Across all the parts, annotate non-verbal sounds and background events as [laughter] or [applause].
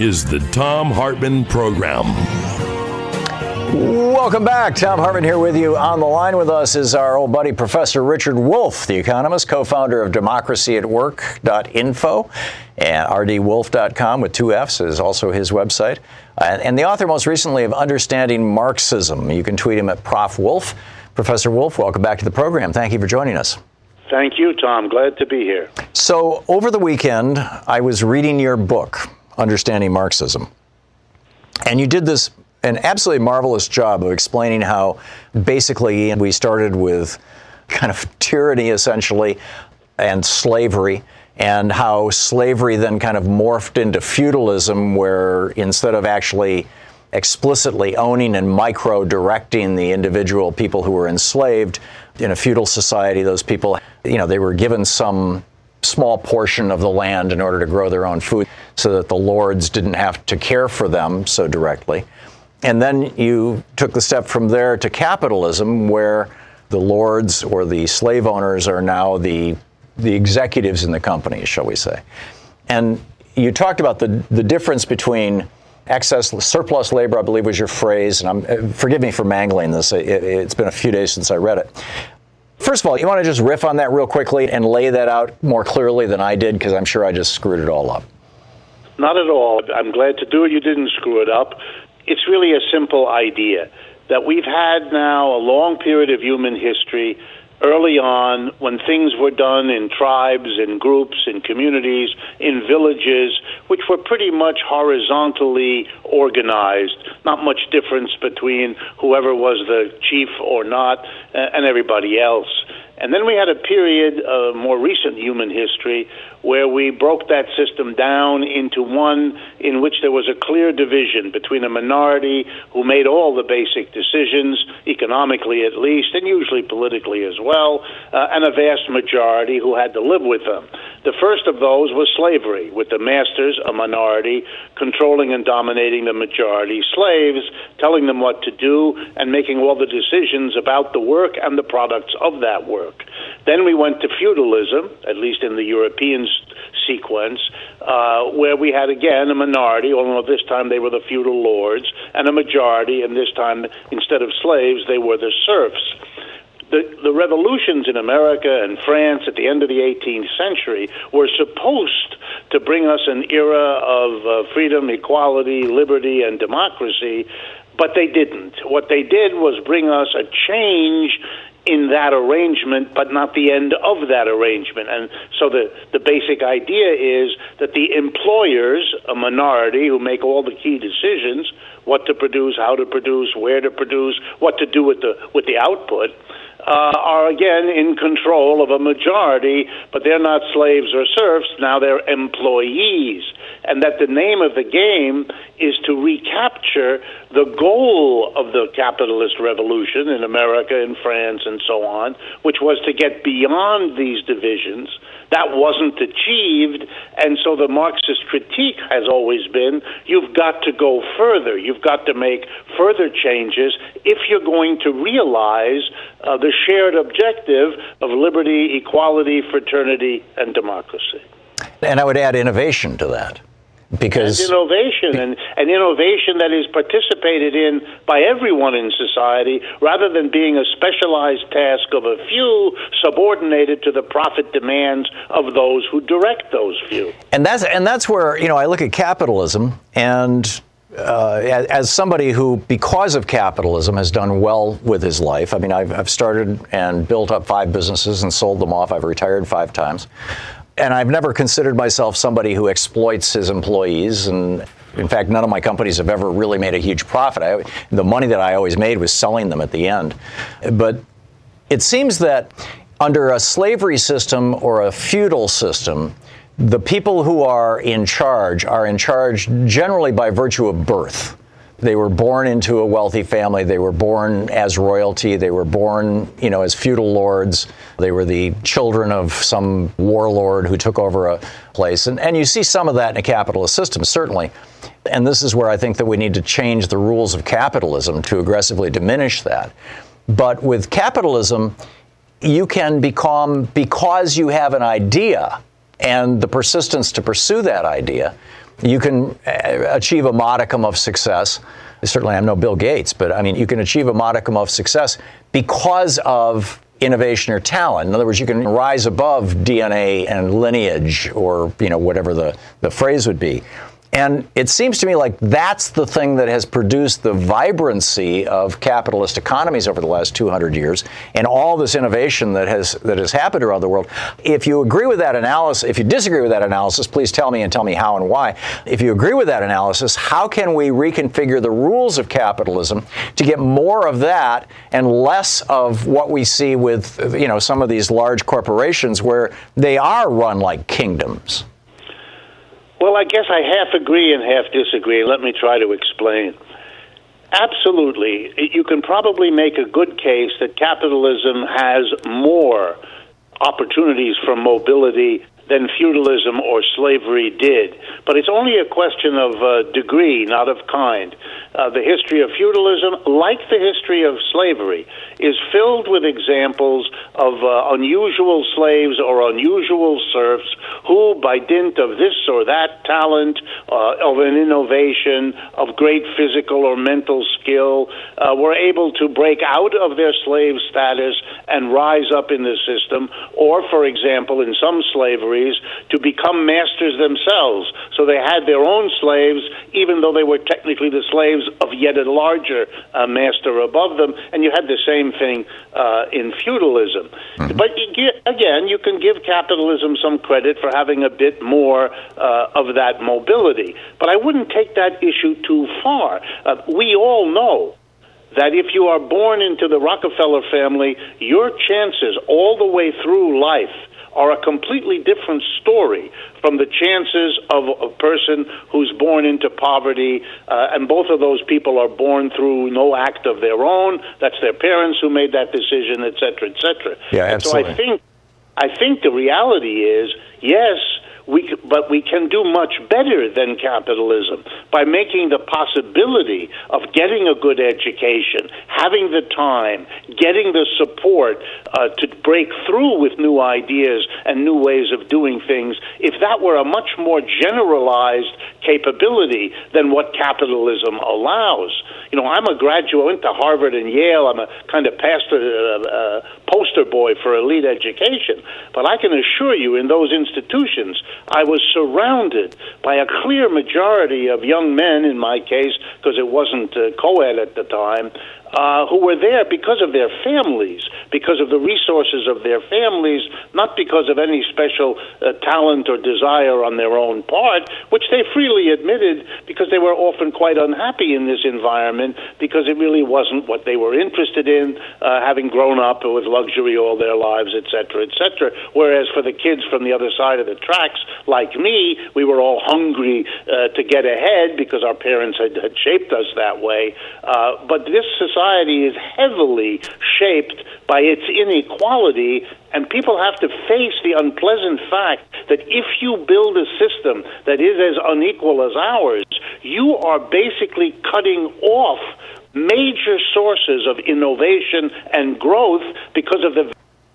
is the Thom Hartmann Program. Welcome back. Thom Hartmann here with you. On the line with us is our old buddy, Professor Richard Wolff, the economist, co founder of democracyatwork.info and rdwolff.com with two F's is also his website. And, and the author, most recently, of Understanding Marxism. You can tweet him at Prof. Wolff. Professor Wolff, welcome back to the program. Thank you for joining us. Thank you, Thom. Glad to be here. So, over the weekend, I was reading your book, Understanding Marxism. And you did this an absolutely marvelous job of explaining how basically we started with kind of tyranny essentially and slavery and how slavery then kind of morphed into feudalism where instead of actually explicitly owning and micro directing the individual people who were enslaved in a feudal society those people you know they were given some small portion of the land in order to grow their own food so that the lords didn't have to care for them so directly. And then you took the step from there to capitalism, where the lords or the slave owners are now the, the executives in the company, shall we say. And you talked about the, the difference between excess surplus labor, I believe was your phrase, and I'm, uh, forgive me for mangling this. It, it's been a few days since I read it. First of all, you want to just riff on that real quickly and lay that out more clearly than I did because I'm sure I just screwed it all up. Not at all. I'm glad to do it. You didn't screw it up. It's really a simple idea that we've had now a long period of human history early on when things were done in tribes, in groups, in communities, in villages, which were pretty much horizontally organized, not much difference between whoever was the chief or not uh, and everybody else. And then we had a period of more recent human history where we broke that system down into one in which there was a clear division between a minority who made all the basic decisions, economically at least, and usually politically as well, uh, and a vast majority who had to live with them. The first of those was slavery, with the masters, a minority, controlling and dominating the majority, slaves telling them what to do and making all the decisions about the work and the products of that work. Then we went to feudalism, at least in the European sequence, uh, where we had again a minority, although this time they were the feudal lords, and a majority, and this time instead of slaves, they were the serfs. The, the revolutions in America and France at the end of the 18th century were supposed to bring us an era of uh, freedom, equality, liberty, and democracy, but they didn't. What they did was bring us a change in that arrangement, but not the end of that arrangement. And so the, the basic idea is that the employers, a minority who make all the key decisions, what to produce, how to produce, where to produce, what to do with the with the output, uh, are again in control of a majority, but they're not slaves or serfs. Now they're employees. And that the name of the game is to recapture the goal of the capitalist revolution in America, in France, and so on, which was to get beyond these divisions. That wasn't achieved, and so the Marxist critique has always been you've got to go further. You've got to make further changes if you're going to realize uh, the shared objective of liberty, equality, fraternity, and democracy. And I would add innovation to that. Because and innovation and, and innovation that is participated in by everyone in society rather than being a specialized task of a few subordinated to the profit demands of those who direct those few and that's and that's where you know I look at capitalism and uh, as somebody who, because of capitalism, has done well with his life. I mean, I've, I've started and built up five businesses and sold them off. I've retired five times and I've never considered myself somebody who exploits his employees. And in fact, none of my companies have ever really made a huge profit. I, the money that I always made was selling them at the end. But it seems that under a slavery system or a feudal system, the people who are in charge are in charge generally by virtue of birth. They were born into a wealthy family. They were born as royalty. They were born, you know, as feudal lords. They were the children of some warlord who took over a place. And, and you see some of that in a capitalist system, certainly. And this is where I think that we need to change the rules of capitalism to aggressively diminish that. But with capitalism, you can become, because you have an idea and the persistence to pursue that idea, you can uh, achieve a modicum of success. Certainly, I'm no Bill Gates, but I mean, you can achieve a modicum of success because of innovation or talent. In other words, you can rise above DNA and lineage or, you know, whatever the, the phrase would be. And it seems to me like that's the thing that has produced the vibrancy of capitalist economies over the last 200 years and all this innovation that has that has happened around the world. If you agree with that analysis, if you disagree with that analysis, please tell me and tell me how and why. If you agree with that analysis, how can we reconfigure the rules of capitalism to get more of that and less of what we see with you know some of these large corporations where they are run like kingdoms? Well, I guess I half agree and half disagree. Let me try to explain. Absolutely. You can probably make a good case that capitalism has more opportunities for mobility than feudalism or slavery did. But it's only a question of uh, degree, not of kind. Uh, the history of feudalism, like the history of slavery, is filled with examples of uh, unusual slaves or unusual serfs who, by dint of this or that talent, uh, of an innovation, of great physical or mental skill, uh, were able to break out of their slave status and rise up in the system, or, for example, in some slaveries, to become masters themselves. So they had their own slaves, even though they were technically the slaves of yet a larger uh, master above them, and you had the same thing uh, in feudalism. Mm-hmm. But you again, you can give capitalism some credit for having a bit more uh, of that mobility. But I wouldn't take that issue too far. Uh, we all know that if you are born into the Rockefeller family, your chances all the way through life are a completely different story from the chances of a person who's born into poverty, uh, and both of those people are born through no act of their own. That's their parents who made that decision, et cetera, et cetera. Yeah, absolutely. so I think, I think the reality is, yes, we, but we can do much better than capitalism by making the possibility of getting a good education, having the time, getting the support uh, to break through with new ideas and new ways of doing things. If that were a much more generalized capability than what capitalism allows. You know, I'm a graduate, went to Harvard and Yale. I'm a kind of pastor, uh, uh, poster boy for elite education. But I can assure you, in those institutions, I was surrounded by a clear majority of young men, in my case, because it wasn't uh, co ed at the time, uh, who were there because of their families, because of the resources of their families, not because of any special uh, talent or desire on their own part, which they freely admitted because they were often quite unhappy in this environment because it really wasn't what they were interested in, uh, having grown up with luxury all their lives, et cetera, et cetera. Whereas for the kids from the other side of the tracks, like me, we were all hungry uh, to get ahead because our parents had, had shaped us that way. Uh, but this society society is heavily shaped by its inequality, and people have to face the unpleasant fact that if you build a system that is as unequal as ours, you are basically cutting off major sources of innovation and growth because of the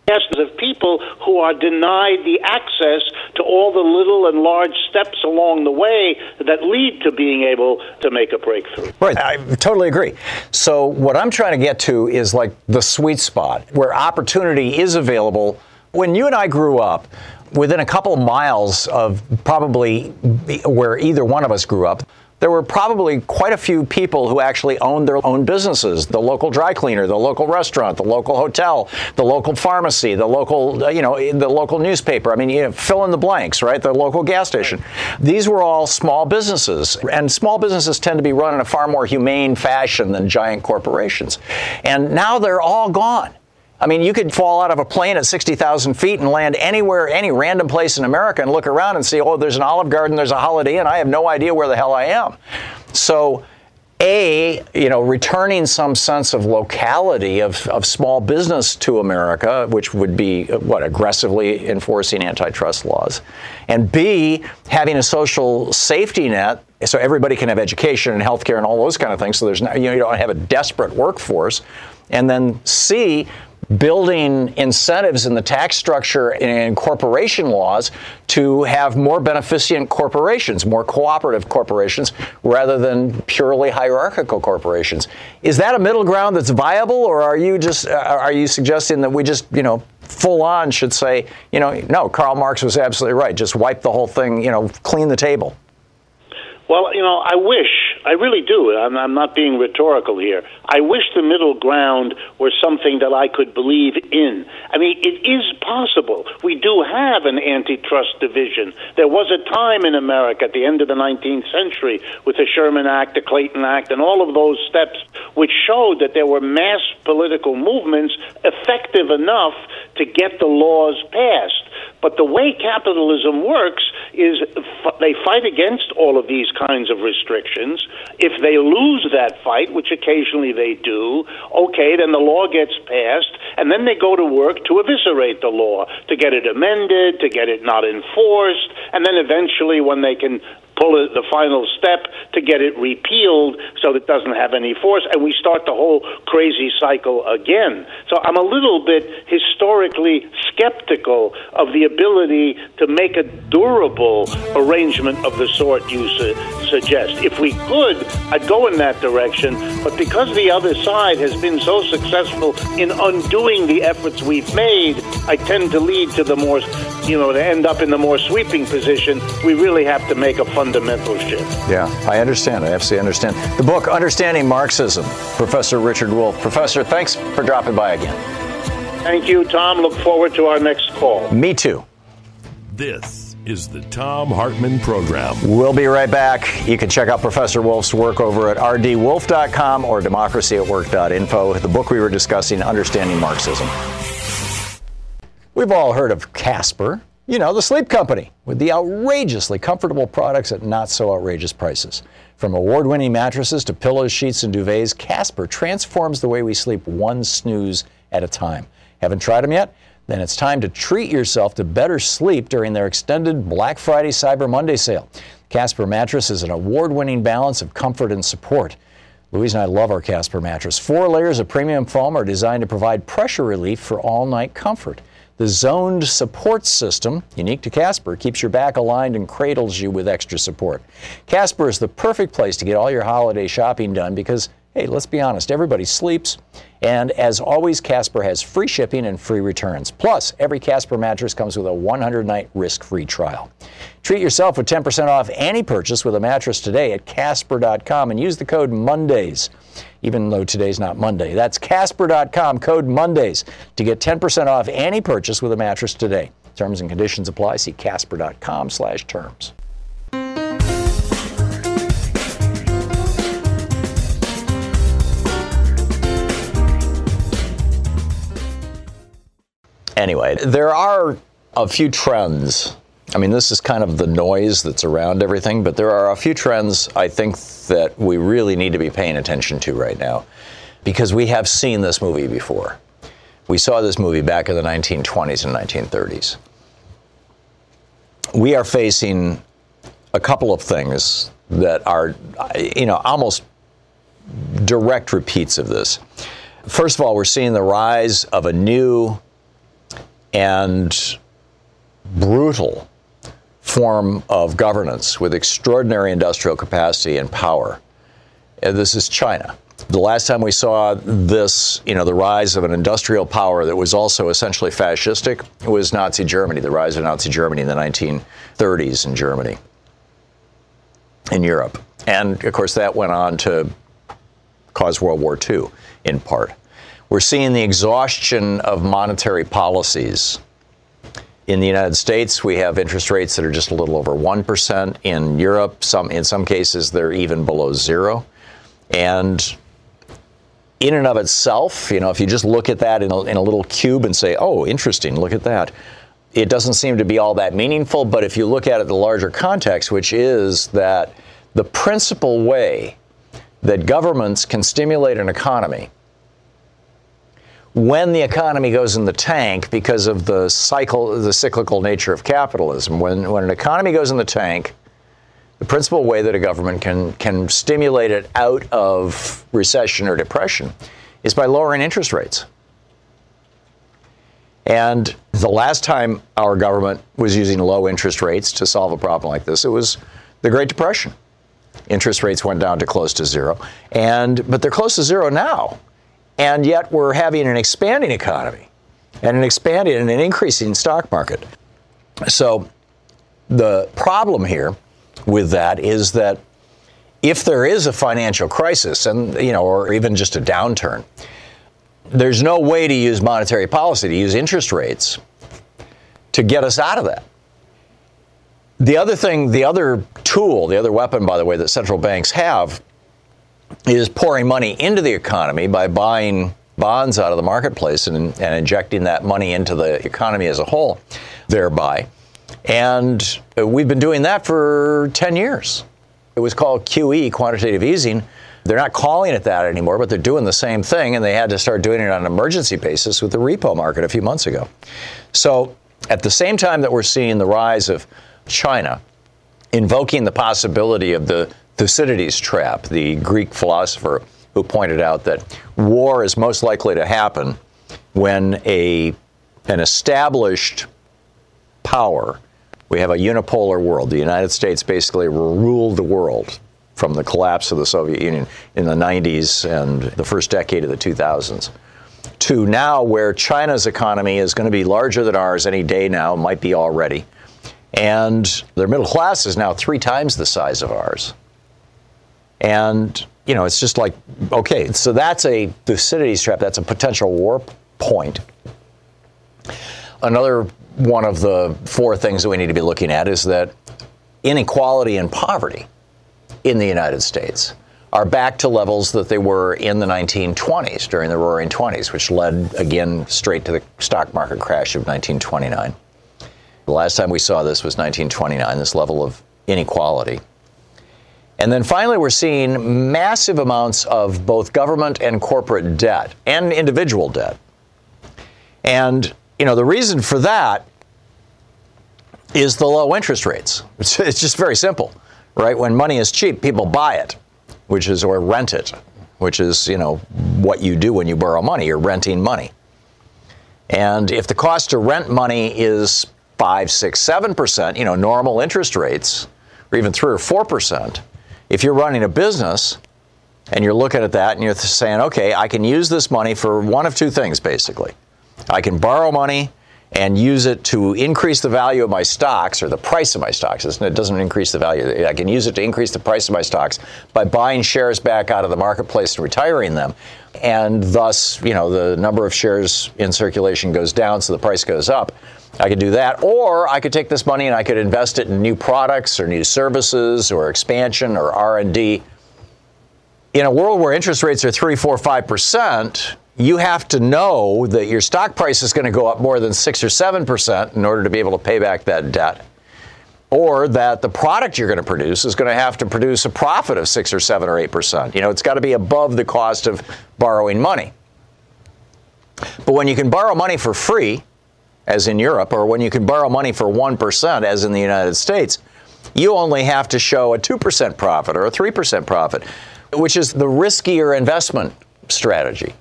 of people who are denied the access to all the little and large steps along the way that lead to being able to make a breakthrough. Right, I totally agree. So, what I'm trying to get to is like the sweet spot where opportunity is available. When you and I grew up, within a couple of miles of probably where either one of us grew up, there were probably quite a few people who actually owned their own businesses. The local dry cleaner the local restaurant the local hotel the local pharmacy the local uh, you know the local newspaper. I mean you know, fill in the blanks right? The local gas station. These were all small businesses and small businesses tend to be run in a far more humane fashion than giant corporations. And now they're all gone I mean, you could fall out of a plane at 60,000 feet and land anywhere, any random place in America and look around and see, oh, there's an Olive Garden, there's a Holiday Inn. I have no idea where the hell I am. So, a, you know, returning some sense of locality of, of small business to America, which would be what aggressively enforcing antitrust laws, and B, having a social safety net so everybody can have education and healthcare and all those kind of things. So there's not, you know, you don't have a desperate workforce, and then C, building incentives in the tax structure and corporation laws to have more beneficent corporations, more cooperative corporations, rather than purely hierarchical corporations. Is that a middle ground that's viable, or are you just uh, are you suggesting that we just you know full on should say you know no Karl Marx was absolutely right, just wipe the whole thing, you know, clean the table? Well, you know, I wish, I really do. I'm, I'm not being rhetorical here. I wish the middle ground were something that I could believe in. I mean, it is possible. We do have an antitrust division. There was a time in America at the end of the 19th century with the Sherman Act, the Clayton Act, and all of those steps which showed that there were mass political movements effective enough to get the laws passed. But the way capitalism works is they fight against all of these kinds of restrictions. If they lose that fight, which occasionally they do, okay, then the law gets passed, and then they go to work to eviscerate the law, to get it amended, to get it not enforced, and then eventually, when they can pull the final step to get it repealed so it doesn't have any force, and we start the whole crazy cycle again. So I'm a little bit historically skeptical of the ability to make a durable arrangement of the sort you su- suggest. If we could, I'd go in that direction, but because the other side has been so successful in undoing the efforts we've made, I tend to lead to the more, you know, to end up in the more sweeping position. We really have to make a fun fundamental shift. Yeah, I understand. I absolutely understand. The book, Understanding Marxism, Professor Richard Wolff. Professor, thanks for dropping by again. Thank you, Thom. Look forward to our next call. Me too. This is the Thom Hartmann Program. We'll be right back. You can check out Professor Wolff's work over at rdwolff.com or democracyatwork.info. The book we were discussing, Understanding Marxism. We've all heard of Casper you know, the sleep company with the outrageously comfortable products at not so outrageous prices. From award winning mattresses to pillows, sheets, and duvets, Casper transforms the way we sleep one snooze at a time. Haven't tried them yet? Then it's time to treat yourself to better sleep during their extended Black Friday Cyber Monday sale. Casper mattress is an award winning balance of comfort and support. Louise and I love our Casper mattress. Four layers of premium foam are designed to provide pressure relief for all night comfort. The zoned support system, unique to Casper, keeps your back aligned and cradles you with extra support. Casper is the perfect place to get all your holiday shopping done because, hey, let's be honest, everybody sleeps. And as always, Casper has free shipping and free returns. Plus, every Casper mattress comes with a 100 night risk free trial. Treat yourself with 10% off any purchase with a mattress today at Casper.com and use the code MONDAYS even though today's not Monday. That's Casper.com, code Mondays, to get 10% off any purchase with a mattress today. Terms and conditions apply. See Casper.com slash terms. Anyway, there are a few trends I mean, this is kind of the noise that's around everything, but there are a few trends I think that we really need to be paying attention to right now because we have seen this movie before. We saw this movie back in the 1920s and 1930s. We are facing a couple of things that are, you know, almost direct repeats of this. First of all, we're seeing the rise of a new and brutal form of governance with extraordinary industrial capacity and power. And this is China. The last time we saw this, you know, the rise of an industrial power that was also essentially fascistic was Nazi Germany, the rise of Nazi Germany in the 1930s in Germany, in Europe. And of course, that went on to cause World War II in part. We're seeing the exhaustion of monetary policies. In the United States, we have interest rates that are just a little over 1%. In Europe, some in some cases they're even below 0. And in and of itself, you know, if you just look at that in a, in a little cube and say, "Oh, interesting, look at that." It doesn't seem to be all that meaningful, but if you look at it the larger context, which is that the principal way that governments can stimulate an economy when the economy goes in the tank because of the cycle, the cyclical nature of capitalism. When, when an economy goes in the tank, the principal way that a government can, can stimulate it out of recession or depression is by lowering interest rates. And the last time our government was using low interest rates to solve a problem like this, it was the Great Depression. Interest rates went down to close to zero. And but they're close to zero now. And yet we're having an expanding economy and an expanding and an increasing stock market. So the problem here with that is that if there is a financial crisis and you know or even just a downturn, there's no way to use monetary policy to use interest rates to get us out of that. The other thing, the other tool, the other weapon, by the way, that central banks have is pouring money into the economy by buying bonds out of the marketplace and, and injecting that money into the economy as a whole, thereby. And we've been doing that for 10 years. It was called QE, quantitative easing. They're not calling it that anymore, but they're doing the same thing, and they had to start doing it on an emergency basis with the repo market a few months ago. So, at the same time that we're seeing the rise of China invoking the possibility of the Thucydides trap, the Greek philosopher who pointed out that war is most likely to happen when a an established power, we have a unipolar world. The United States basically ruled the world from the collapse of the Soviet Union in the 90s and the first decade of the 2000s to now where China's economy is going to be larger than ours any day now, might be already. And their middle class is now three times the size of ours. And, you know, it's just like, okay, so that's a Thucydides trap, that's a potential war point. Another one of the four things that we need to be looking at is that inequality and poverty in the United States are back to levels that they were in the 1920s during the roaring 20s, which led again straight to the stock market crash of 1929. The last time we saw this was 1929, this level of inequality. And then finally, we're seeing massive amounts of both government and corporate debt and individual debt. And, you know, the reason for that is the low interest rates. It's, it's just very simple, right? When money is cheap, people buy it, which is, or rent it, which is, you know, what you do when you borrow money. You're renting money. And if the cost to rent money is five, six, seven percent, you know, normal interest rates, or even three or four percent, if you're running a business and you're looking at that and you're saying, okay, I can use this money for one of two things, basically. I can borrow money and use it to increase the value of my stocks or the price of my stocks. It doesn't increase the value. I can use it to increase the price of my stocks by buying shares back out of the marketplace and retiring them. And thus, you know, the number of shares in circulation goes down, so the price goes up. I could do that, or I could take this money and I could invest it in new products or new services or expansion or R&D. In a world where interest rates are three, four, five percent, you have to know that your stock price is going to go up more than six or seven percent in order to be able to pay back that debt, or that the product you're going to produce is going to have to produce a profit of six or seven or eight percent. You know, it's got to be above the cost of borrowing money. But when you can borrow money for free as in Europe, or when you can borrow money for 1%, as in the United States, you only have to show a 2% profit or a 3% profit, which is the riskier investment strategy.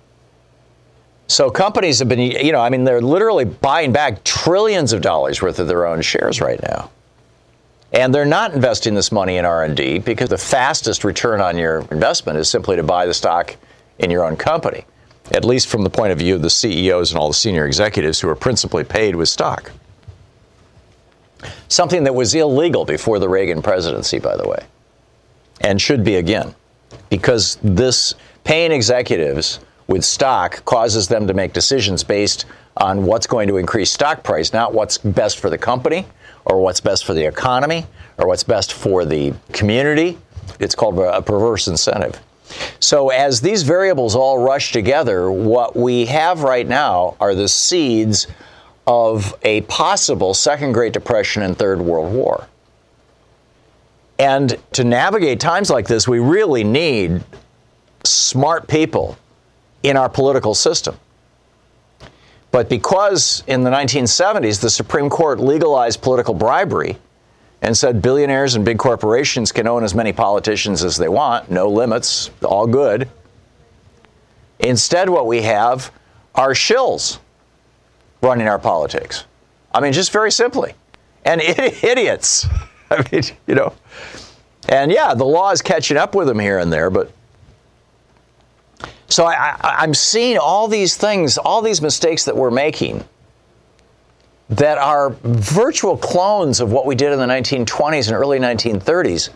So companies have been, you know, I mean, they're literally buying back trillions of dollars worth of their own shares right now. And they're not investing this money in R&D because the fastest return on your investment is simply to buy the stock in your own company, at least from the point of view of the CEOs and all the senior executives who are principally paid with stock. Something that was illegal before the Reagan presidency, by the way, and should be again, because this paying executives with stock causes them to make decisions based on what's going to increase stock price, not what's best for the company or what's best for the economy or what's best for the community. It's called a perverse incentive. So, as these variables all rush together, what we have right now are the seeds of a possible Second Great Depression and Third World War. And to navigate times like this, we really need smart people in our political system. But because in the 1970s the Supreme Court legalized political bribery and said billionaires and big corporations can own as many politicians as they want, no limits, all good. Instead, what we have are shills running our politics. I mean, just very simply. And [laughs] idiots. I mean, you know. And yeah, the law is catching up with them here and there, but so I, am seeing all these things, all these mistakes that we're making that are virtual clones of what we did in the 1920s and early 1930s.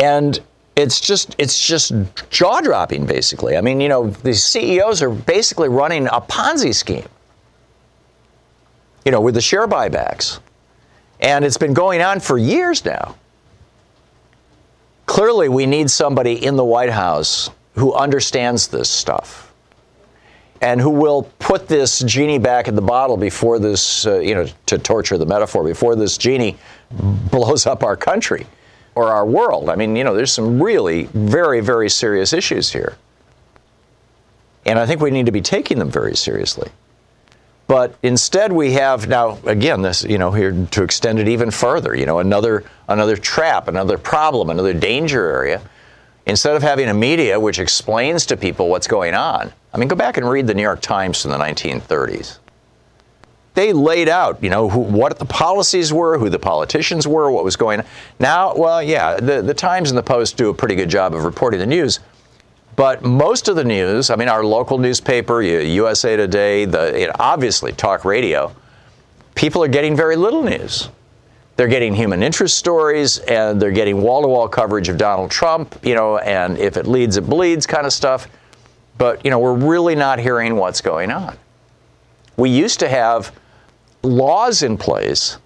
And it's just it's just jaw dropping basically. I mean, you know, these CEOs are basically running a Ponzi scheme. You know, with the share buybacks. And it's been going on for years now. Clearly, we need somebody in the White House who understands this stuff and who will put this genie back in the bottle before this, uh, you know, to torture the metaphor, before this genie blows up our country or our world. I mean, you know, there's some really very, very serious issues here. And I think we need to be taking them very seriously. But instead, we have now again this, you know, here to extend it even further. You know, another another trap, another problem, another danger area. Instead of having a media which explains to people what's going on, I mean, go back and read the New York Times from the 1930s. They laid out, you know, who, what the policies were, who the politicians were, what was going on. Now, well, yeah, the, the Times and the Post do a pretty good job of reporting the news. But most of the news, I mean, our local newspaper, USA Today, the you know, obviously talk radio, people are getting very little news. They're getting human interest stories, and they're getting wall-to-wall coverage of Donald Trump, you know, and if it leads, it bleeds kind of stuff. But you know, we're really not hearing what's going on. We used to have laws in place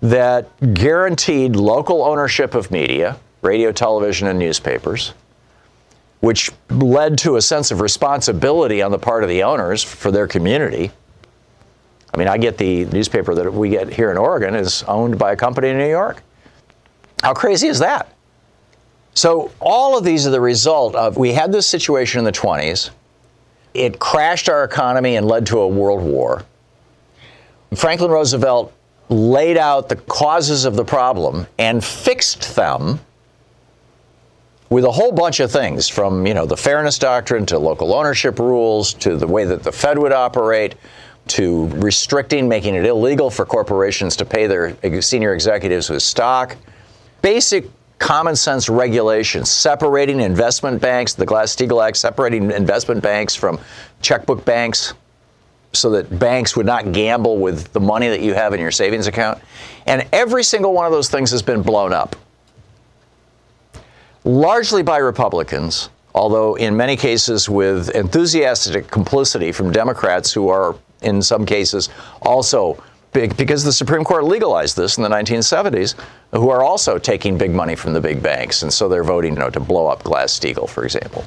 that guaranteed local ownership of media, radio, television, and newspapers which led to a sense of responsibility on the part of the owners for their community. I mean, I get the newspaper that we get here in Oregon is owned by a company in New York. How crazy is that? So, all of these are the result of we had this situation in the 20s. It crashed our economy and led to a world war. Franklin Roosevelt laid out the causes of the problem and fixed them with a whole bunch of things from, you know, the fairness doctrine to local ownership rules to the way that the Fed would operate to restricting, making it illegal for corporations to pay their senior executives with stock. Basic common sense regulations, separating investment banks, the Glass-Steagall Act, separating investment banks from checkbook banks so that banks would not gamble with the money that you have in your savings account. And every single one of those things has been blown up largely by Republicans, although in many cases with enthusiastic complicity from Democrats who are, in some cases, also because the Supreme Court legalized this in the 1970s, who are also taking big money from the big banks. And so they're voting you know, to blow up Glass Steagall, for example.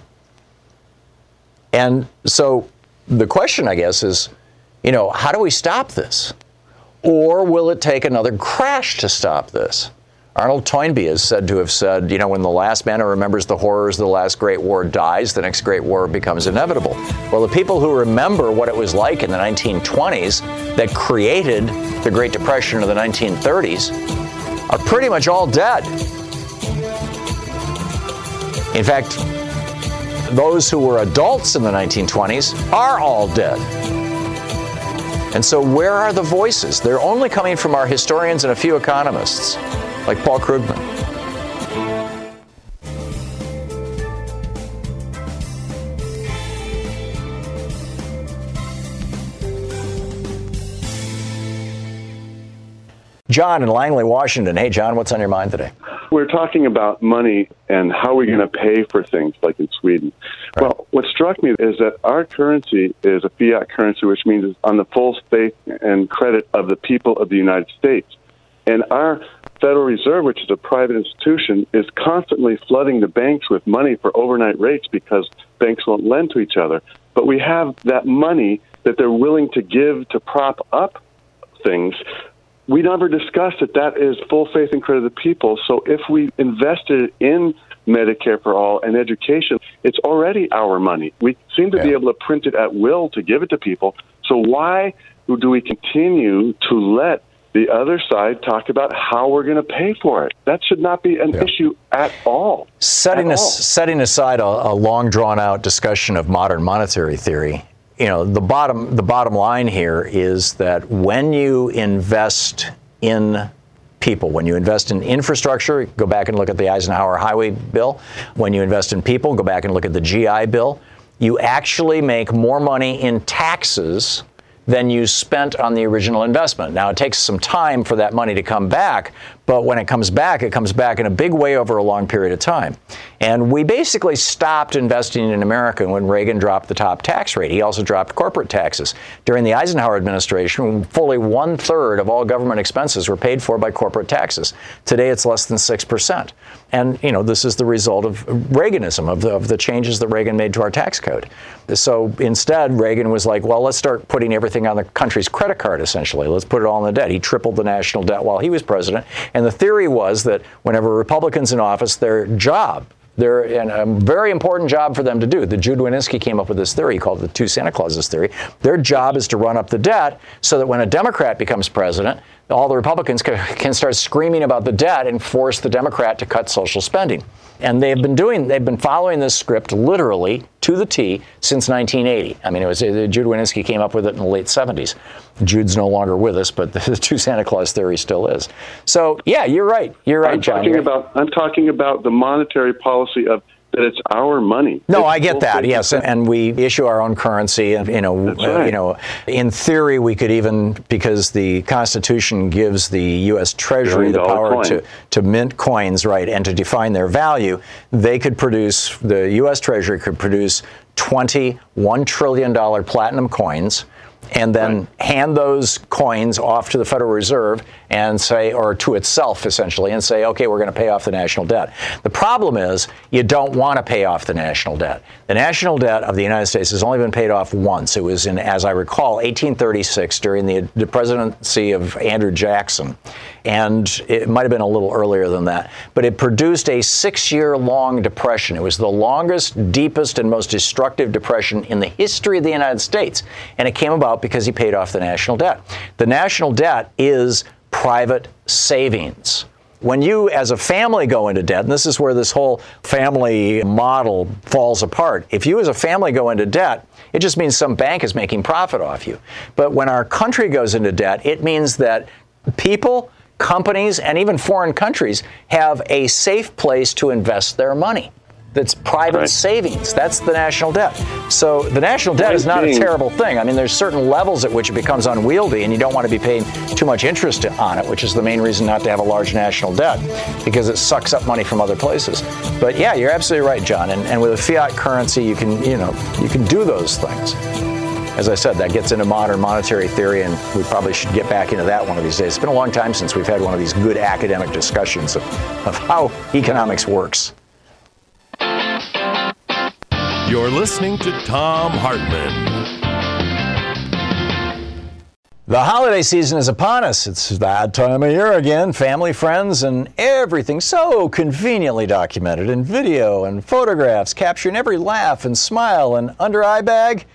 And so the question, I guess, is you know, how do we stop this? Or will it take another crash to stop this? Arnold Toynbee is said to have said, you know, when the last man who remembers the horrors of the last great war dies, the next great war becomes inevitable. Well, the people who remember what it was like in the 1920s that created the Great Depression of the 1930s are pretty much all dead. In fact, those who were adults in the 1920s are all dead. And so, where are the voices? They're only coming from our historians and a few economists, like Paul Krugman. John in Langley, Washington. Hey, John, what's on your mind today? We're talking about money and how we're going to pay for things like in Sweden. Right. Well, what struck me is that our currency is a fiat currency, which means it's on the full faith and credit of the people of the United States. And our Federal Reserve, which is a private institution, is constantly flooding the banks with money for overnight rates because banks won't lend to each other. But we have that money that they're willing to give to prop up things we never discussed that that is full faith and credit of the people. So if we invested in Medicare for all and education, it's already our money. We seem to yeah. be able to print it at will to give it to people. So why do we continue to let the other side talk about how we're going to pay for it. That should not be an yeah. issue at all. Setting, at all. setting aside a, a long drawn out discussion of modern monetary theory you know, the bottom the bottom line here is that when you invest in people. When you invest in infrastructure, go back and look at the Eisenhower Highway bill. When you invest in people, go back and look at the GI bill. You actually make more money in taxes than you spent on the original investment. Now, it takes some time for that money to come back, but when it comes back, it comes back in a big way over a long period of time. And we basically stopped investing in America when Reagan dropped the top tax rate. He also dropped corporate taxes. During the Eisenhower administration, fully one third of all government expenses were paid for by corporate taxes. Today, it's less than 6%. And, you know, this is the result of Reaganism, of the, of the changes that Reagan made to our tax code. So instead, Reagan was like, well, let's start putting everything on the country's credit card, essentially. Let's put it all in the debt. He tripled the national debt while he was president. And the theory was that whenever Republicans in office, their job, they're a very important job for them to do. The Jude Wanniski came up with this theory called the two Santa Clauses theory. Their job is to run up the debt so that when a Democrat becomes president, all the Republicans can start screaming about the debt and force the Democrat to cut social spending. And they've been doing, they've been following this script literally to the T since 1980. I mean, it was uh, Jude Wanniski came up with it in the late 70s. Jude's no longer with us, but [laughs] the two Santa Claus theory still is. So, yeah, you're right. You're right, I'm John. Talking about, I'm talking about the monetary policy of that it's our money. No, it's I get that. Yes, and we issue our own currency, and you know, uh, you know, in theory, we could even because the Constitution gives the U.S. Treasury the power coin. to to mint coins, right, and to define their value. They could produce the U.S. Treasury could produce twenty one trillion dollar platinum coins and then right. hand those coins off to the Federal Reserve and say, or to itself essentially, and say, okay, we're going to pay off the national debt. The problem is you don't want to pay off the national debt. The national debt of the United States has only been paid off once. It was in, as I recall, 1836 during the, the presidency of Andrew Jackson. And it might have been a little earlier than that. But it produced a six year long depression. It was the longest, deepest, and most destructive depression in the history of the United States. And it came about because he paid off the national debt. The national debt is private savings when you as a family go into debt, and this is where this whole family model falls apart, if you as a family go into debt, it just means some bank is making profit off you. But when our country goes into debt, it means that people, companies, and even foreign countries have a safe place to invest their money that's private right. savings. That's the national debt. So the national debt is not a terrible thing. I mean, there's certain levels at which it becomes unwieldy, and you don't want to be paying too much interest on it, which is the main reason not to have a large national debt, because it sucks up money from other places. But yeah, you're absolutely right, John. And, and with a fiat currency, you can, you know, you can do those things as I said, that gets into modern monetary theory, and we probably should get back into that one of these days. It's been a long time since we've had one of these good academic discussions of, of how economics works. You're listening to Thom Hartmann. The holiday season is upon us. It's that time of year again. Family, friends, and everything so conveniently documented in video and photographs, capturing every laugh and smile and under eye bag.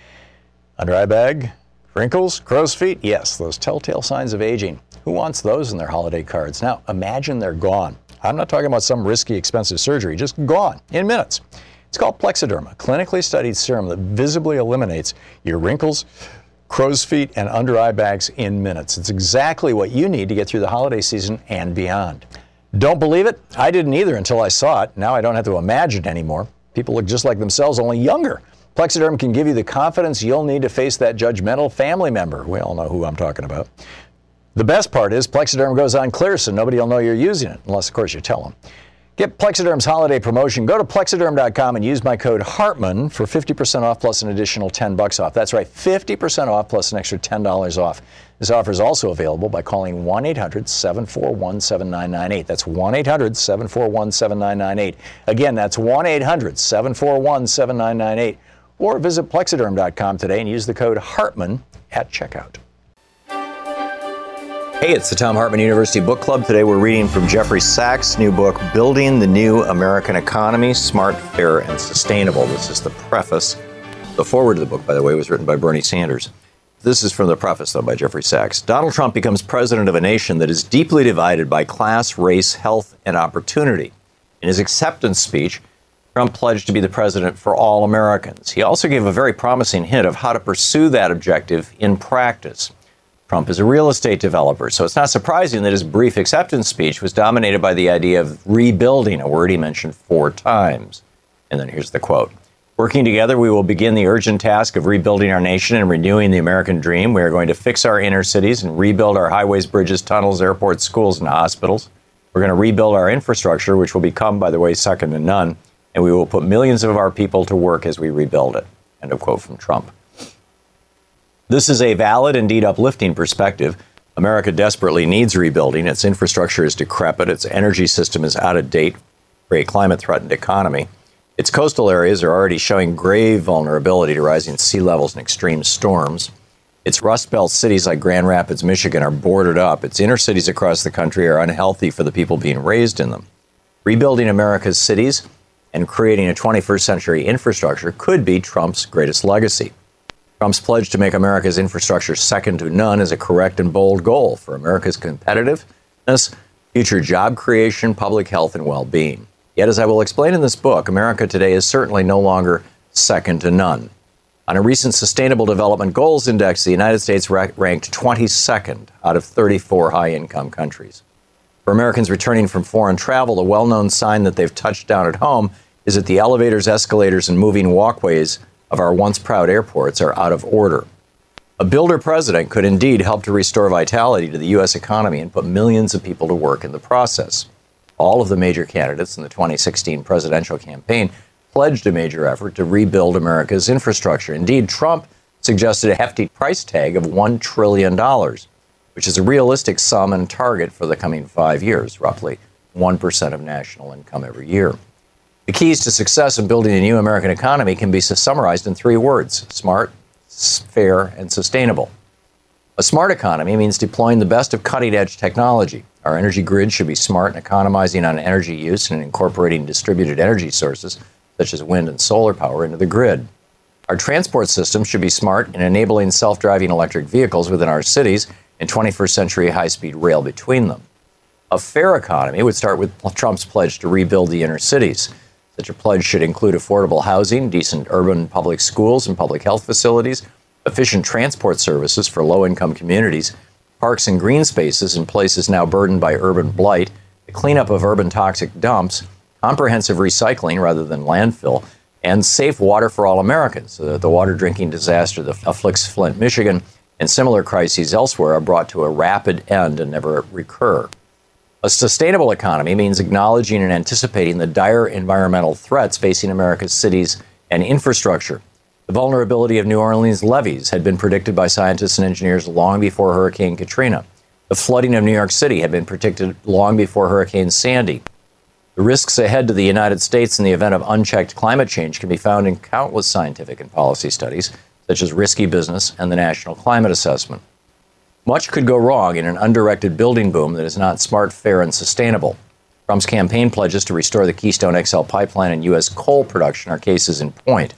Under eye bag? Wrinkles? Crow's feet? Yes, those telltale signs of aging. Who wants those in their holiday cards? Now, imagine they're gone. I'm not talking about some risky, expensive surgery, just gone in minutes. It's called Plexaderm, a clinically studied serum that visibly eliminates your wrinkles, crow's feet, and under eye bags in minutes. It's exactly what you need to get through the holiday season and beyond. Don't believe it? I didn't either until I saw it. Now I don't have to imagine anymore. People look just like themselves, only younger. Plexaderm can give you the confidence you'll need to face that judgmental family member. We all know who I'm talking about. The best part is Plexaderm goes on clear so nobody will know you're using it, unless, of course, you tell them. Get Plexaderm's holiday promotion. Go to plexaderm.com and use my code Hartmann for 50% off plus an additional 10 bucks off. That's right, 50% off plus an extra $10 off. This offer is also available by calling 1-800-741-7998. That's 1-800-741-7998. Again, that's 1-800-741-7998. Or visit plexaderm.com today and use the code Hartmann at checkout. Hey, it's the Thom Hartmann University Book Club. Today we're reading from Jeffrey Sachs' new book, Building the New American Economy Smart, Fair, and Sustainable. This is the preface. The forward to the book, by the way, was written by Bernie Sanders. This is from the preface, though, by Jeffrey Sachs. Donald Trump becomes president of a nation that is deeply divided by class, race, health, and opportunity. In his acceptance speech, Trump pledged to be the president for all Americans. He also gave a very promising hint of how to pursue that objective in practice. Trump is a real estate developer, so it's not surprising that his brief acceptance speech was dominated by the idea of rebuilding, a word he mentioned four times. And then here's the quote Working together, we will begin the urgent task of rebuilding our nation and renewing the American dream. We are going to fix our inner cities and rebuild our highways, bridges, tunnels, airports, schools, and hospitals. We're going to rebuild our infrastructure, which will become, by the way, second to none, and we will put millions of our people to work as we rebuild it. End of quote from Trump. This is a valid, indeed uplifting perspective. America desperately needs rebuilding. Its infrastructure is decrepit, its energy system is out of date for a climate threatened economy. Its coastal areas are already showing grave vulnerability to rising sea levels and extreme storms. Its Rust Belt cities like Grand Rapids, Michigan are boarded up. Its inner cities across the country are unhealthy for the people being raised in them. Rebuilding America's cities and creating a 21st century infrastructure could be Trump's greatest legacy. Trump's pledge to make America's infrastructure second to none is a correct and bold goal for America's competitiveness, future job creation, public health, and well being. Yet, as I will explain in this book, America today is certainly no longer second to none. On a recent Sustainable Development Goals Index, the United States ranked 22nd out of 34 high income countries. For Americans returning from foreign travel, the well known sign that they've touched down at home is that the elevators, escalators, and moving walkways of our once proud airports are out of order. A builder president could indeed help to restore vitality to the U.S. economy and put millions of people to work in the process. All of the major candidates in the 2016 presidential campaign pledged a major effort to rebuild America's infrastructure. Indeed, Trump suggested a hefty price tag of $1 trillion, which is a realistic sum and target for the coming five years, roughly 1% of national income every year. The keys to success in building a new American economy can be summarized in three words smart, fair, and sustainable. A smart economy means deploying the best of cutting edge technology. Our energy grid should be smart and economizing on energy use and incorporating distributed energy sources, such as wind and solar power, into the grid. Our transport system should be smart in enabling self driving electric vehicles within our cities and 21st century high speed rail between them. A fair economy would start with Trump's pledge to rebuild the inner cities. Such a pledge should include affordable housing, decent urban public schools and public health facilities, efficient transport services for low income communities, parks and green spaces in places now burdened by urban blight, the cleanup of urban toxic dumps, comprehensive recycling rather than landfill, and safe water for all Americans so that the water drinking disaster that afflicts Flint, Michigan, and similar crises elsewhere are brought to a rapid end and never recur. A sustainable economy means acknowledging and anticipating the dire environmental threats facing America's cities and infrastructure. The vulnerability of New Orleans levees had been predicted by scientists and engineers long before Hurricane Katrina. The flooding of New York City had been predicted long before Hurricane Sandy. The risks ahead to the United States in the event of unchecked climate change can be found in countless scientific and policy studies, such as Risky Business and the National Climate Assessment. Much could go wrong in an undirected building boom that is not smart, fair, and sustainable. Trump's campaign pledges to restore the Keystone XL pipeline and U.S. coal production are cases in point.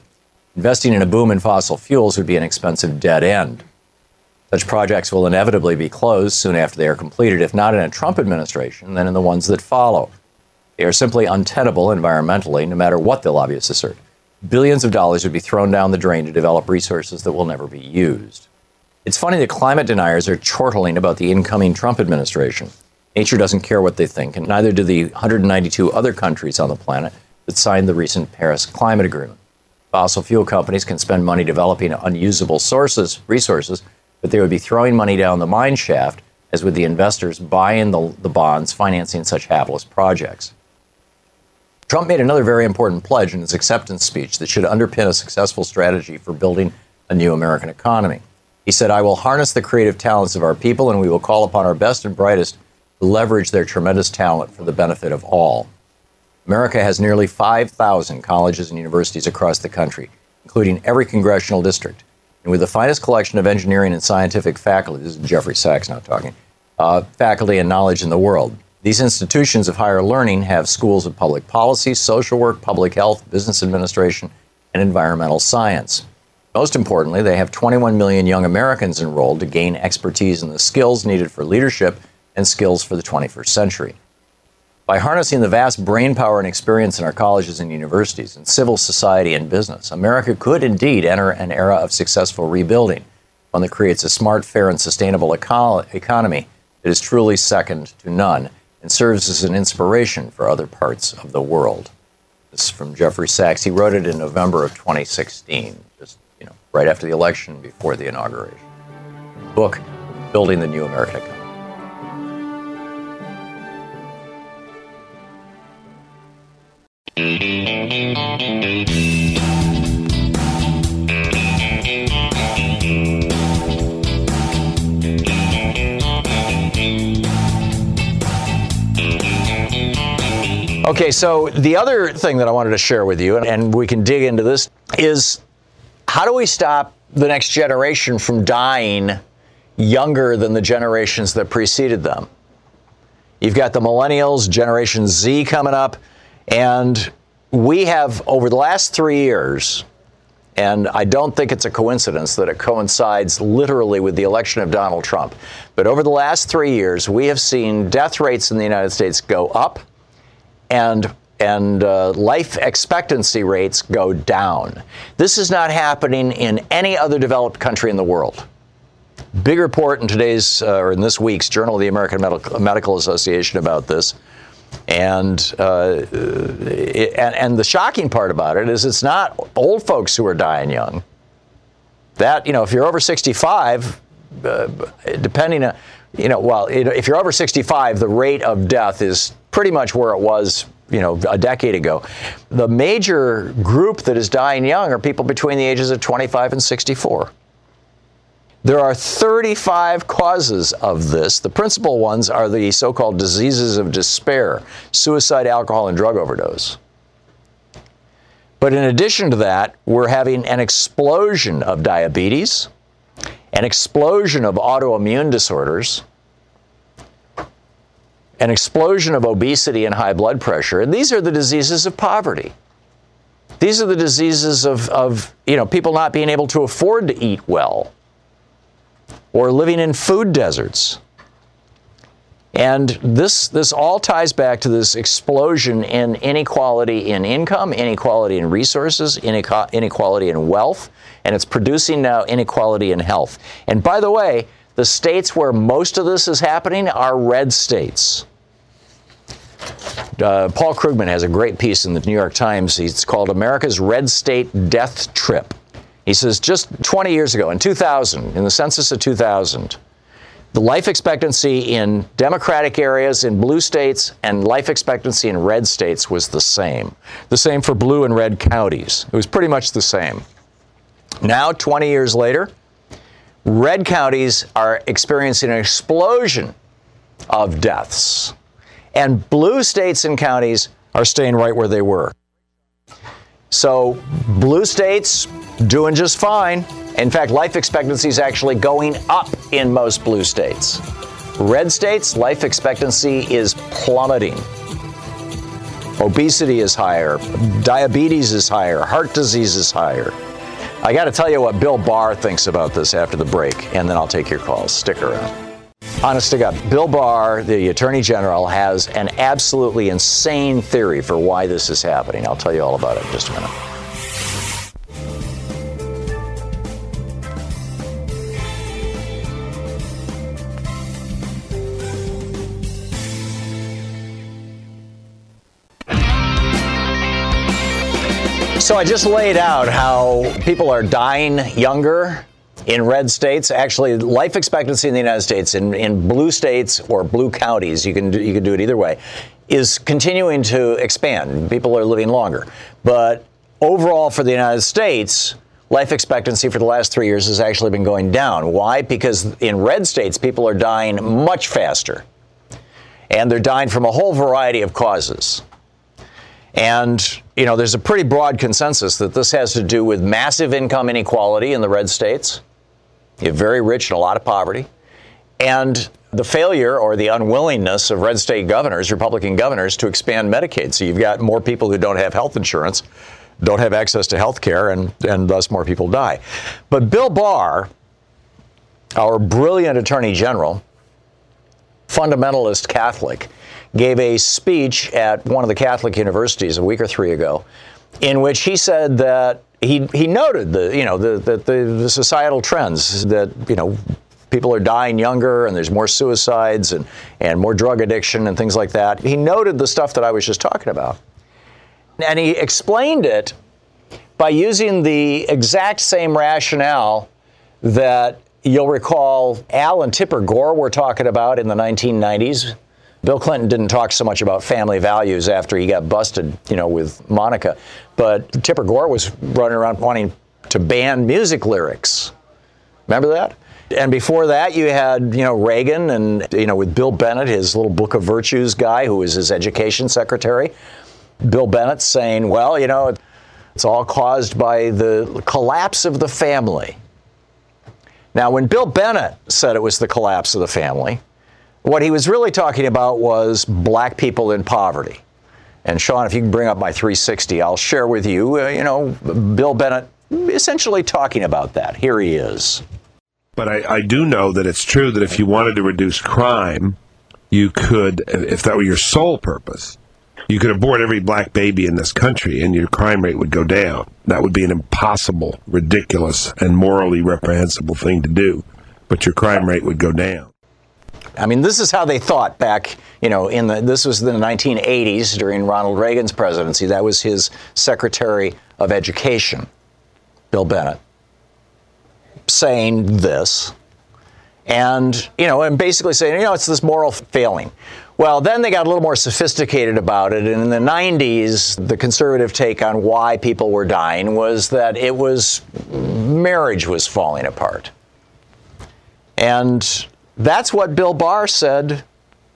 Investing in a boom in fossil fuels would be an expensive dead end. Such projects will inevitably be closed soon after they are completed, if not in a Trump administration, then in the ones that follow. They are simply untenable environmentally, no matter what the lobbyists assert. Billions of dollars would be thrown down the drain to develop resources that will never be used. It's funny that climate deniers are chortling about the incoming Trump administration. Nature doesn't care what they think, and neither do the 192 other countries on the planet that signed the recent Paris Climate Agreement. Fossil fuel companies can spend money developing unusable sources, resources, but they would be throwing money down the mine shaft, as would the investors buying the, the bonds financing such hapless projects. Trump made another very important pledge in his acceptance speech that should underpin a successful strategy for building a new American economy. He said, I will harness the creative talents of our people and we will call upon our best and brightest to leverage their tremendous talent for the benefit of all. America has nearly 5,000 colleges and universities across the country, including every congressional district. And with the finest collection of engineering and scientific faculty, this is Jeffrey Sachs now talking, uh, faculty and knowledge in the world. These institutions of higher learning have schools of public policy, social work, public health, business administration, and environmental science. Most importantly, they have 21 million young Americans enrolled to gain expertise in the skills needed for leadership and skills for the 21st century. By harnessing the vast brain power and experience in our colleges and universities, in civil society and business, America could indeed enter an era of successful rebuilding, one that creates a smart, fair, and sustainable eco- economy that is truly second to none and serves as an inspiration for other parts of the world. This is from Jeffrey Sachs. He wrote it in November of 2016, just you know, right after the election, before the inauguration. Book, Building the New American Economy. Okay, so the other thing that I wanted to share with you, and we can dig into this, is how do we stop the next generation from dying younger than the generations that preceded them? You've got the millennials, Generation Z coming up, and we have, over the last three years, and I don't think it's a coincidence that it coincides literally with the election of Donald Trump. But over the last three years, we have seen death rates in the United States go up and and uh, life expectancy rates go down. This is not happening in any other developed country in the world. Big report in today's uh, or in this week's Journal of the American Medical, Medical Association about this. And, uh, it, and and the shocking part about it is it's not old folks who are dying young. That you know, if you're over 65, uh, depending on you know, well, if you're over 65, the rate of death is pretty much where it was you know a decade ago. The major group that is dying young are people between the ages of 25 and 64. There are 35 causes of this. The principal ones are the so called diseases of despair suicide, alcohol, and drug overdose. But in addition to that, we're having an explosion of diabetes, an explosion of autoimmune disorders, an explosion of obesity and high blood pressure. And these are the diseases of poverty. These are the diseases of, of you know, people not being able to afford to eat well or living in food deserts. And this, this all ties back to this explosion in inequality in income, inequality in resources, inequality in wealth, and it's producing now inequality in health. And by the way, the states where most of this is happening are red states. Uh, Paul Krugman has a great piece in the New York Times. It's called America's Red State Death Trip. He says just 20 years ago, in 2000, in the census of 2000, the life expectancy in Democratic areas in blue states and life expectancy in red states was the same. The same for blue and red counties. It was pretty much the same. Now, 20 years later, red counties are experiencing an explosion of deaths and blue states and counties are staying right where they were. So, blue states doing just fine. In fact, life expectancy is actually going up in most blue states. Red states, life expectancy is plummeting. Obesity is higher, diabetes is higher, heart disease is higher. I got to tell you what Bill Barr thinks about this after the break, and then I'll take your calls. Stick around. Honest to God, Bill Barr, the Attorney General, has an absolutely insane theory for why this is happening. I'll tell you all about it in just a minute. So I just laid out how people are dying younger in red states. Actually, life expectancy in the United States, in, in blue states or blue counties, you can do, you can do it either way, is continuing to expand. People are living longer, but overall for the United States. Life expectancy for the last three years has actually been going down. Why? Because in red states, people are dying much faster. And they're dying from a whole variety of causes. And, you know, there's a pretty broad consensus that this has to do with massive income inequality in the red states. You're very rich and a lot of poverty. And the failure or the unwillingness of red state governors, Republican governors, to expand Medicaid. So you've got more people who don't have health insurance, don't have access to health care, and, and thus more people die. But Bill Barr, our brilliant attorney general, fundamentalist Catholic, gave a speech at one of the Catholic universities a week or three ago, in which he said that he he noted the you know the the, the, societal trends that you know people are dying younger and there's more suicides and, and more drug addiction and things like that. He noted the stuff that I was just talking about. And he explained it by using the exact same rationale that you'll recall Al and Tipper Gore were talking about in the 1990s Bill Clinton didn't talk so much about family values after he got busted, you know, with Monica, but Tipper Gore was running around wanting to ban music lyrics. Remember that? And before that, you had, you know, Reagan and, you know, with Bill Bennett, his little Book of Virtues guy, who was his education secretary. Bill Bennett saying, well, you know, it's all caused by the collapse of the family. Now, when Bill Bennett said it was the collapse of the family, what he was really talking about was black people in poverty. And Sean, if you can bring up my 360, I'll share with you, uh, you know, Bill Bennett essentially talking about that. Here he is. But I, I do know that it's true that if you wanted to reduce crime, you could, if that were your sole purpose, you could abort every black baby in this country and your crime rate would go down. That would be an impossible, ridiculous, and morally reprehensible thing to do. But your crime rate would go down. I mean, this is how they thought back, you know, in the this was the 1980s during Ronald Reagan's presidency. That was his Secretary of Education, Bill Bennett, saying this. And, you know, and basically saying, you know, it's this moral failing. Well, then they got a little more sophisticated about it. And in the 90s, the conservative take on why people were dying was that it was marriage was falling apart. And that's what Bill Barr said.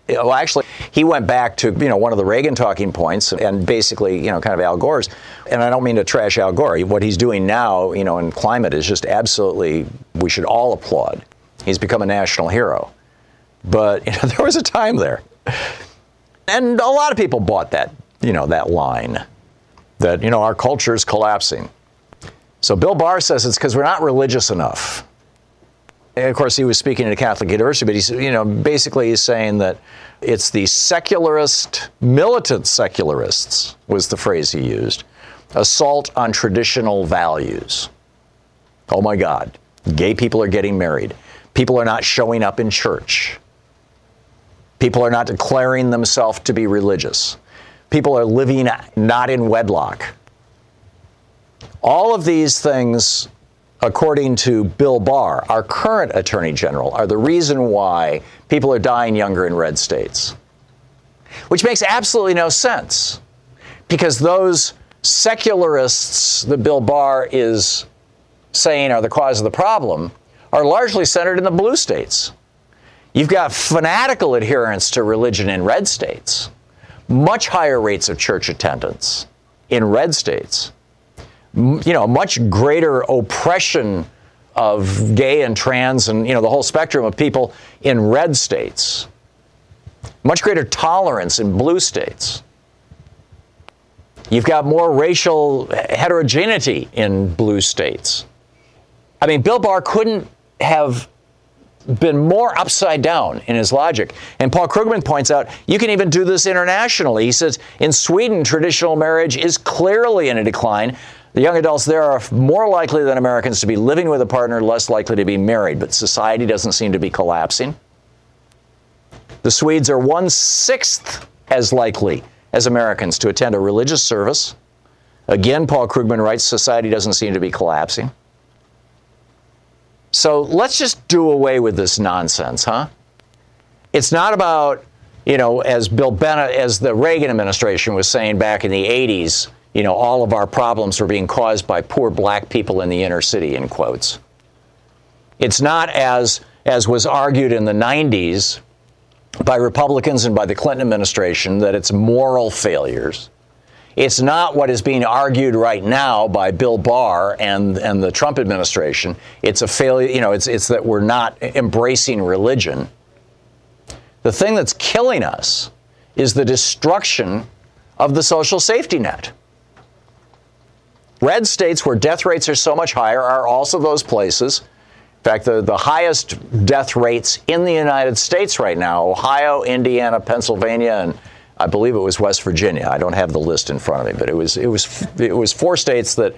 Well, actually, he went back to you know one of the Reagan talking points and basically you know kind of Al Gore's. And I don't mean to trash Al Gore. What he's doing now, you know, in climate is just absolutely we should all applaud. He's become a national hero. But [laughs] you know, there was a time there, and a lot of people bought that you know that line that you know our culture is collapsing. So Bill Barr says it's because we're not religious enough of course, he was speaking at a Catholic university, but he's, you know, basically he's saying that it's the secularist, militant secularists was the phrase he used, assault on traditional values. Oh my God, gay people are getting married. People are not showing up in church. People are not declaring themselves to be religious. People are living not in wedlock. All of these things according to Bill Barr, our current Attorney General, are the reason why people are dying younger in red states. Which makes absolutely no sense because those secularists that Bill Barr is saying are the cause of the problem are largely centered in the blue states. You've got fanatical adherence to religion in red states, much higher rates of church attendance in red states you know, much greater oppression of gay and trans and, you know, the whole spectrum of people in red states. Much greater tolerance in blue states. You've got more racial heterogeneity in blue states. I mean, Bill Barr couldn't have been more upside down in his logic. And Paul Krugman points out you can even do this internationally. He says in Sweden, traditional marriage is clearly in a decline. The young adults there are more likely than Americans to be living with a partner, less likely to be married, but society doesn't seem to be collapsing. The Swedes are one sixth as likely as Americans to attend a religious service. Again, Paul Krugman writes society doesn't seem to be collapsing. So let's just do away with this nonsense, huh? It's not about, you know, as Bill Bennett, as the Reagan administration was saying back in the 80s, you know, all of our problems were being caused by poor black people in the inner city, in quotes. It's not as, as was argued in the 90s by Republicans and by the Clinton administration that it's moral failures. It's not what is being argued right now by Bill Barr and, and the Trump administration. It's a failure, you know, it's, it's that we're not embracing religion. The thing that's killing us is the destruction of the social safety net. Red states where death rates are so much higher are also those places in fact, the, the highest death rates in the United States right now Ohio, Indiana, Pennsylvania, and I believe it was West Virginia. I don't have the list in front of me, but it was it was it was four states that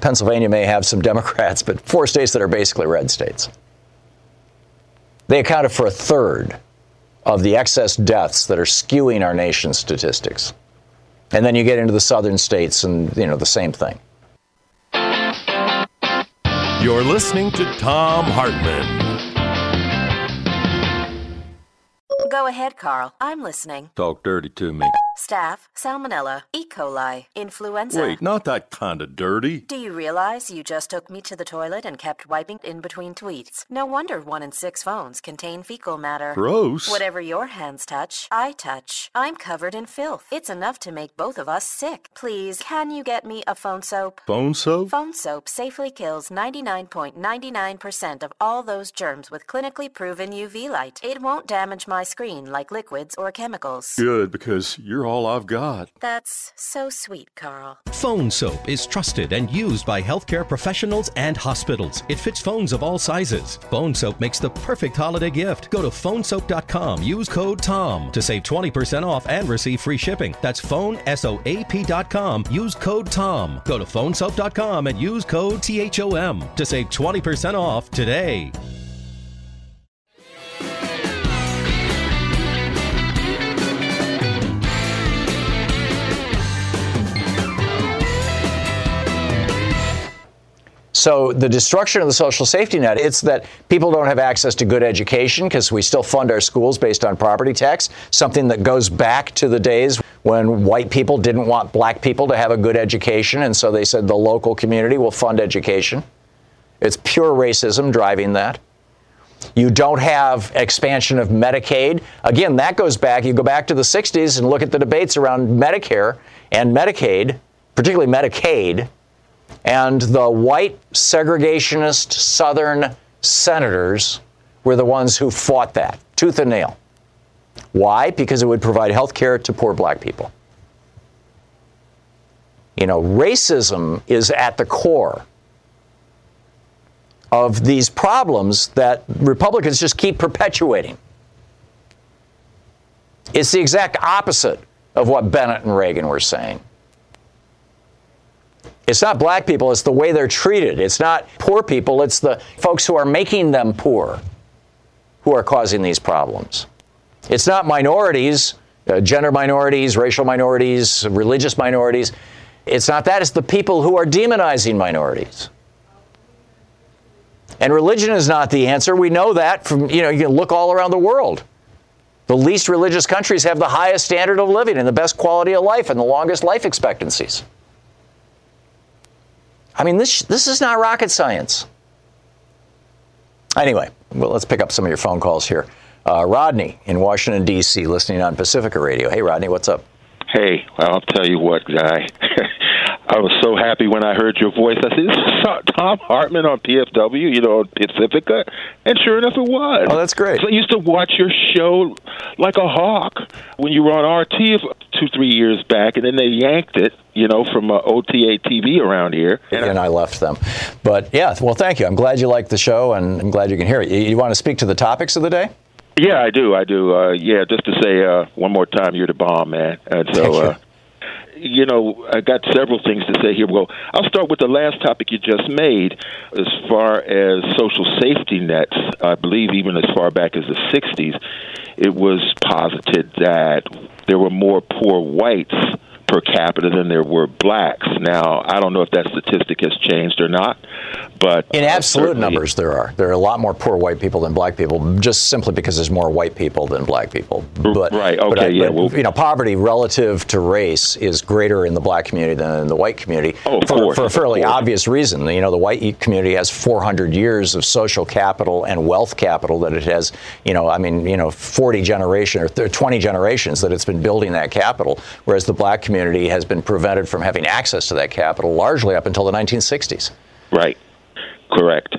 Pennsylvania may have some [laughs] Democrats, but four states that are basically red states. They accounted for a third of the excess deaths that are skewing our nation's statistics. And then you get into the southern states and you know the same thing. You're listening to Thom Hartmann. Go ahead, Carl. I'm listening. Talk dirty to me. Staph, salmonella, E. coli, influenza. Wait, not that kind of dirty. Do you realize you just took me to the toilet and kept wiping in between tweets? No wonder one in six phones contain fecal matter. Gross. Whatever your hands touch, I touch. I'm covered in filth. It's enough to make both of us sick. Please, can you get me a phone soap? Phone soap? Phone soap safely kills 99.99% of all those germs with clinically proven UV light. It won't damage my screen like liquids or chemicals. Good, because you're all I've got. That's so sweet, Carl. Phone soap is trusted and used by healthcare professionals and hospitals. It fits phones of all sizes. Phone soap makes the perfect holiday gift. Go to phonesoap.com, use code TOM to save 20% off and receive free shipping. That's phonesoap.com, use code TOM. Go to phonesoap.com and use code THOM to save 20% off today. So the destruction of the social safety net, it's that people don't have access to good education because we still fund our schools based on property tax, something that goes back to the days when white people didn't want black people to have a good education, and so they said the local community will fund education. It's pure racism driving that. You don't have expansion of Medicaid. Again, that goes back, you go back to the 60s and look at the debates around Medicare and Medicaid, particularly Medicaid and the white segregationist Southern senators were the ones who fought that tooth and nail. Why? Because it would provide health care to poor black people. You know, racism is at the core of these problems that Republicans just keep perpetuating. It's the exact opposite of what Bennett and Reagan were saying. It's not black people, it's the way they're treated. It's not poor people, it's the folks who are making them poor who are causing these problems. It's not minorities, uh, gender minorities, racial minorities, religious minorities. It's not that, it's the people who are demonizing minorities. And religion is not the answer. We know that from, you know, you can look all around the world. The least religious countries have the highest standard of living and the best quality of life and the longest life expectancies. I mean, this, this is not rocket science. Anyway, well, let's pick up some of your phone calls here. Uh, Rodney in Washington, D.C., listening on Pacifica Radio. Hey, Rodney, what's up? Hey, well, I'll tell you what, guy. [laughs] I was so happy when I heard your voice. I said, "This is Thom Hartmann on PFW, you know, Pacifica," and sure enough, it was. Oh, that's great. So I used to watch your show like a hawk when you were on RT two, three years back, and then they yanked it, you know, from uh, OTA TV around here. And, and I left them. But yeah, well, thank you. I'm glad you like the show, and I'm glad you can hear it. You, you want to speak to the topics of the day? Yeah, I do. I do. Uh, yeah, just to say uh, one more time, you're the bomb, man. And so, uh, you know, I got several things to say here. Well, I'll start with the last topic you just made. As far as social safety nets, I believe even as far back as the 60s, it was posited that there were more poor whites per capita than there were blacks. Now, I don't know if that statistic has changed or not, but in absolute numbers, there are there are a lot more poor white people than black people, just simply because there's more white people than black people. But right, okay, but, yeah, but, well, you know, poverty relative to race is greater in the black community than in the white community. Oh, of for, course, for a fairly obvious reason. You know, the white community has 400 years of social capital and wealth capital that it has. You know, I mean, you know, 40 generation or 20 generations that it's been building that capital, whereas the black community has been prevented from having access to that capital largely up until the 1960s. Right. Correct.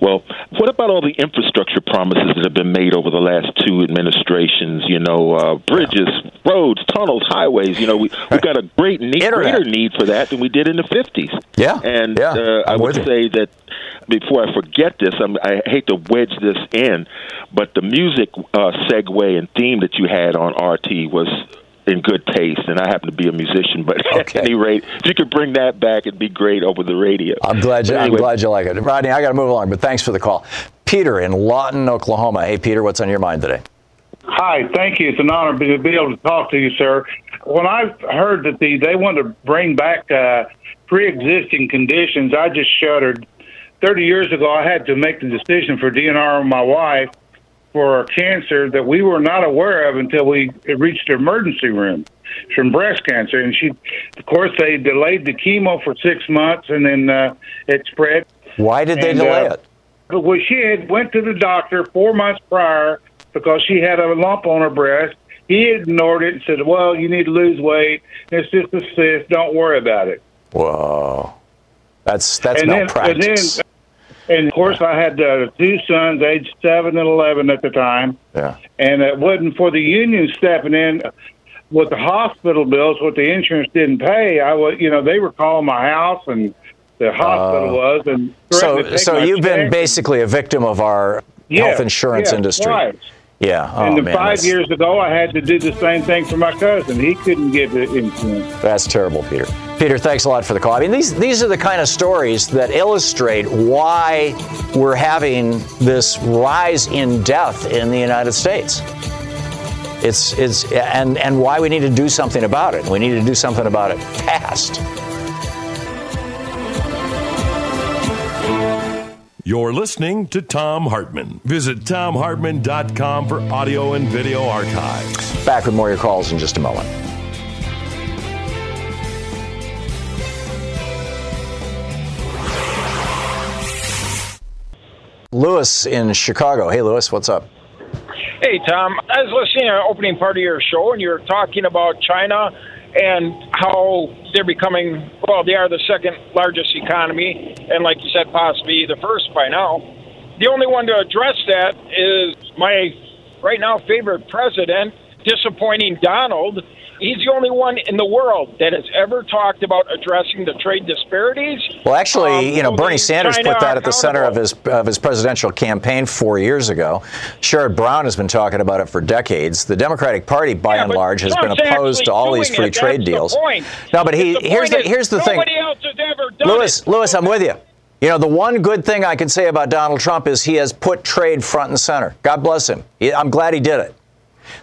Well, what about all the infrastructure promises that have been made over the last two administrations? You know, uh, bridges, roads, tunnels, highways. You know, we we got a great need, Internet. greater need for that than we did in the fifties. Yeah, and yeah, uh, I would you. say that before I forget this, I'm, I hate to wedge this in, but the music uh, segue and theme that you had on RT was in good taste, and I happen to be a musician. But [laughs] at any rate, if you could bring that back, it'd be great over the radio. I'm glad you, But I'm glad you like it. Rodney, I got to move along, but thanks for the call. Peter in Lawton, Oklahoma. Hey, Peter, what's on your mind today? Hi, thank you. It's an honor to be able to talk to you, sir. When I heard that the they want to bring back uh, pre-existing conditions, I just shuddered. Thirty years ago, I had to make the decision for DNR and my wife for cancer that we were not aware of until we reached the emergency room from breast cancer. And she, of course, they delayed the chemo for six months, and then uh, it spread. Why did they And, delay uh, it? Well, she had went to the doctor four months prior because she had a lump on her breast. He ignored it and said, "Well, you need to lose weight. It's just a cyst. Don't worry about it." Whoa, that's that's and malpractice. and then, and of course, I had uh, two sons, aged seven and eleven at the time, yeah. and it wasn't for the union stepping in with the hospital bills, what the insurance didn't pay. I was, you know, they were calling my house and the hospital was, and So, so you've been basically a victim of our Yeah, health insurance yeah, industry. twice. Yeah. Oh, and then man, five that's, years ago, I had to do the same thing for my cousin. He couldn't get the insurance. that's terrible, Peter. Peter, thanks a lot for the call. I mean, these these are the kind of stories that illustrate why we're having this rise in death in the United States. It's it's and and why we need to do something about it. We need to do something about it fast. You're listening to Thom Hartmann. Visit ThomHartmann.com for audio and video archives. Back with more of your calls in just a moment. Lewis in Chicago. Hey, Lewis, what's up? Hey, Thom. I was listening to the opening part of your show, and you were talking about China and how they're becoming, well, they are the second largest economy, and like you said, possibly the first by now. The only one to address that is my right now favorite president, disappointing Donald. He's the only one in the world that has ever talked about addressing the trade disparities. Well, actually, Um, you know, Bernie Sanders China put that at the center of his of his presidential campaign four years ago. Sherrod Brown has been talking about it for decades. The Democratic Party, by and large, has been opposed to all these free it. trade That's deals. No, but he The here's the here's the thing. Nobody else has ever done Lewis, it. Lewis, I'm with you. You know, the one good thing I can say about Donald Trump is he has put trade front and center. God bless him. I'm glad he did it.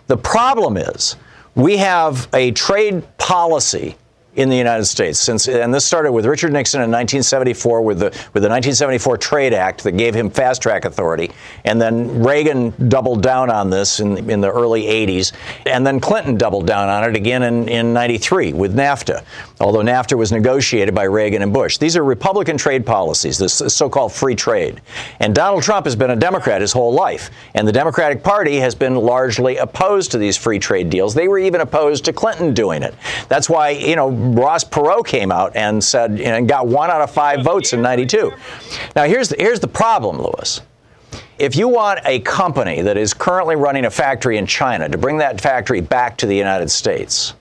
The problem is we have a trade policy in the United States. Since and this started with Richard Nixon in 1974 with the with the 1974 Trade Act that gave him fast track authority. And then Reagan doubled down on this in in the early 80s and then Clinton doubled down on it again in in 93 with NAFTA although NAFTA was negotiated by Reagan and Bush. These are republican trade policies this so-called free trade. And Donald Trump has been a Democrat his whole life. And the Democratic Party has been largely opposed to these free trade deals. They were even opposed to Clinton doing it. That's why you know Ross Perot came out and said and got one out of five votes in 92. Now, here's the, here's the problem, Lewis. If you want a company that is currently running a factory in China to bring that factory back to the United States,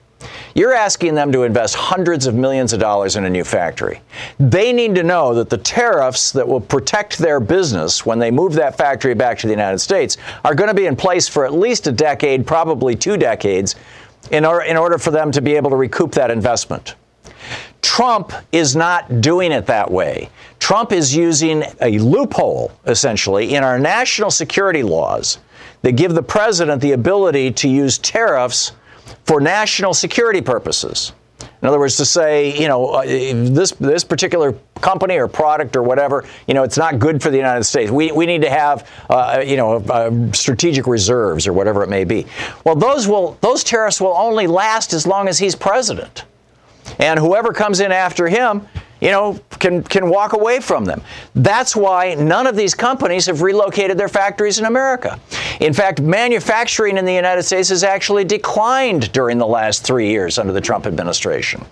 you're asking them to invest hundreds of millions of dollars in a new factory. They need to know that the tariffs that will protect their business when they move that factory back to the United States are going to be in place for at least a decade, probably two decades, in, or, in order for them to be able to recoup that investment. Trump is not doing it that way. Trump is using a loophole, essentially, in our national security laws that give the president the ability to use tariffs for national security purposes. In other words, to say, you know, uh, this this particular company or product or whatever, you know, it's not good for the United States. We, we need to have, uh, you know, uh, strategic reserves or whatever it may be. Well, those will those tariffs will only last as long as he's president, and whoever comes in after him you know, can, can walk away from them. That's why none of these companies have relocated their factories in America. In fact, manufacturing in the United States has actually declined during the last three years under the Trump administration.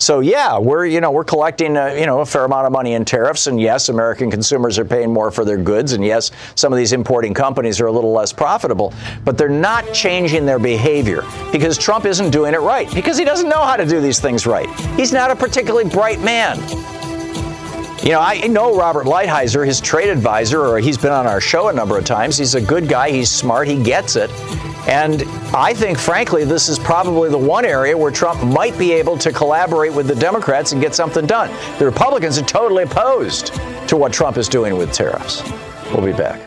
So yeah, we're you know we're collecting uh, you know a fair amount of money in tariffs, and yes, American consumers are paying more for their goods, and yes, some of these importing companies are a little less profitable, but they're not changing their behavior because Trump isn't doing it right because he doesn't know how to do these things right. He's not a particularly bright man. You know, I know Robert Lighthizer, his trade advisor, or he's been on our show a number of times. He's a good guy. He's smart. He gets it. And I think, frankly, this is probably the one area where Trump might be able to collaborate with the Democrats and get something done. The Republicans are totally opposed to what Trump is doing with tariffs. We'll be back.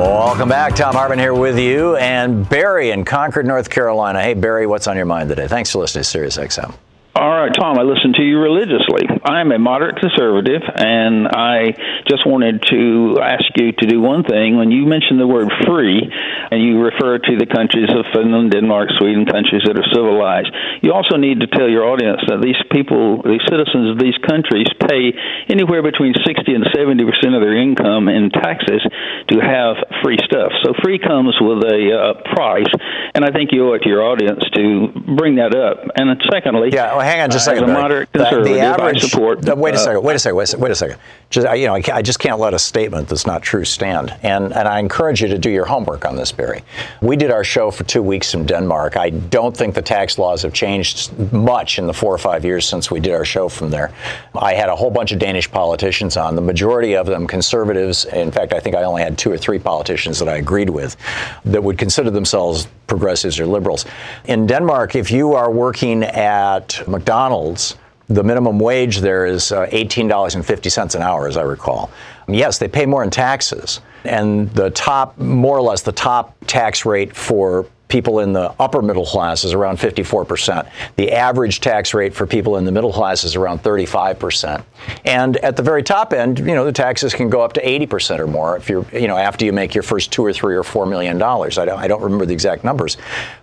Welcome back. Thom Hartmann here with you and Barry in Concord, North Carolina. Hey, Barry, what's on your mind today? Thanks for listening to SiriusXM. All right, Thom, I listen to you religiously. I'm a moderate conservative, and I just wanted to ask you to do one thing. When you mentioned the word free, and you refer to the countries of Finland, Denmark, Sweden, countries that are civilized, you also need to tell your audience that these people, these citizens of these countries, pay anywhere between 60 and 70 percent of their income in taxes to have free stuff. So free comes with a uh, price, and I think you owe it to your audience to bring that up. And secondly, yeah well, hang on just a second. As a moderate conservative, the average, support. The, wait a uh, second. Wait a second. Wait a second. Wait a second. Just you know, I just can't let a statement that's not true stand. And and I encourage you to do your homework on this, Barry. We did our show for two weeks in Denmark. I don't think the tax laws have changed much in the four or five years since we did our show from there. I had a whole bunch of Danish politicians on. The majority of them conservatives. In fact, I think I only had two or three politicians that I agreed with that would consider themselves progressives or liberals. In Denmark, if you are working at McDonald's, the minimum wage there is uh, $18.50 an hour, as I recall. Yes, they pay more in taxes. And the top, more or less, the top tax rate for people in the upper middle class is around 54%. The average tax rate for people in the middle class is around 35%. And at the very top end, you know, the taxes can go up to 80% or more if you're, you know, after you make your first two or three or four million dollars. I don't, I don't remember the exact numbers.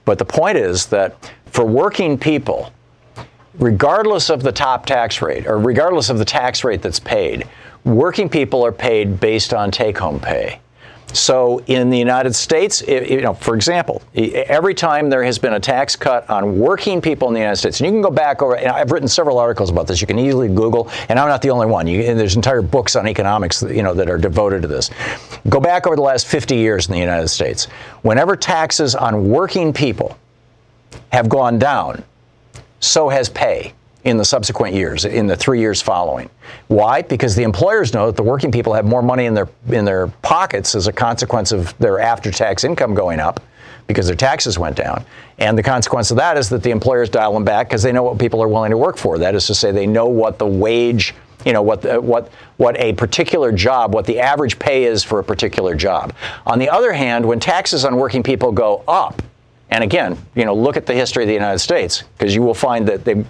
But the point is that for working people, regardless of the top tax rate or regardless of the tax rate that's paid, working people are paid based on take home pay. So in the United States, you know, for example, every time there has been a tax cut on working people in the United States, and you can go back over, I've written several articles about this. You can easily Google, and I'm not the only one. You, there's entire books on economics, you know, that are devoted to this. Go back over the last 50 years in the United States. Whenever taxes on working people have gone down, so has pay in the subsequent years, in the three years following. Why? Because the employers know that the working people have more money in their in their pockets as a consequence of their after-tax income going up because their taxes went down. And the consequence of that is that the employers dial them back because they know what people are willing to work for. That is to say, they know what the wage, you know, what the, what what a particular job, what the average pay is for a particular job. On the other hand, when taxes on working people go up, and again, you know, look at the history of the United States because you will find that they've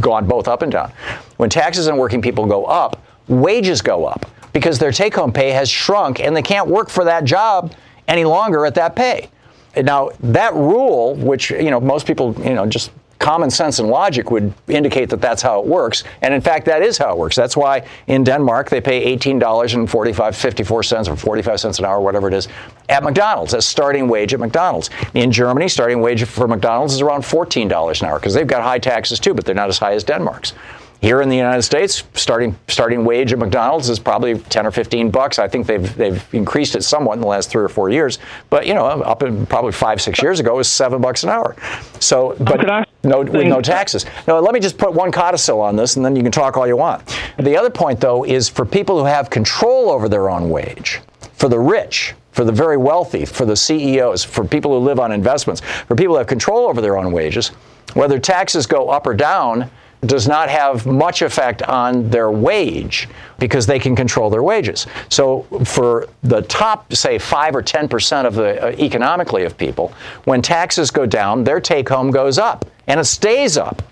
gone both up and down. When taxes on working people go up, wages go up because their take-home pay has shrunk and they can't work for that job any longer at that pay. Now, that rule, which you know most people you know just common sense and logic would indicate that that's how it works. And in fact, that is how it works. That's why in Denmark they pay $18.45, 54 cents or 45 cents an hour, whatever it is, at McDonald's as starting wage at McDonald's. In Germany, starting wage for McDonald's is around $14 an hour because they've got high taxes too, but they're not as high as Denmark's. Here in the United States, starting starting wage at McDonald's is probably 10 or 15 bucks. I think they've they've increased it somewhat in the last three or four years, but you know, up in probably five six years ago, it was seven bucks an hour. So, but no with no taxes. Now, let me just put one codicil on this, and then you can talk all you want. The other point, though, is for people who have control over their own wage, for the rich, for the very wealthy, for the CEOs, for people who live on investments, for people who have control over their own wages, whether taxes go up or down does not have much effect on their wage because they can control their wages. So for the top, say, 5 or 10% of the uh, economically of people, when taxes go down, their take home goes up and it stays up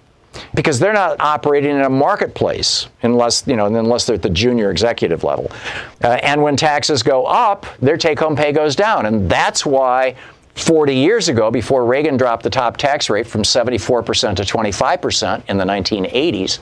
because they're not operating in a marketplace unless you know unless they're at the junior executive level uh, and when taxes go up their take home pay goes down and that's why 40 years ago, before Reagan dropped the top tax rate from 74% to 25% in the 1980s,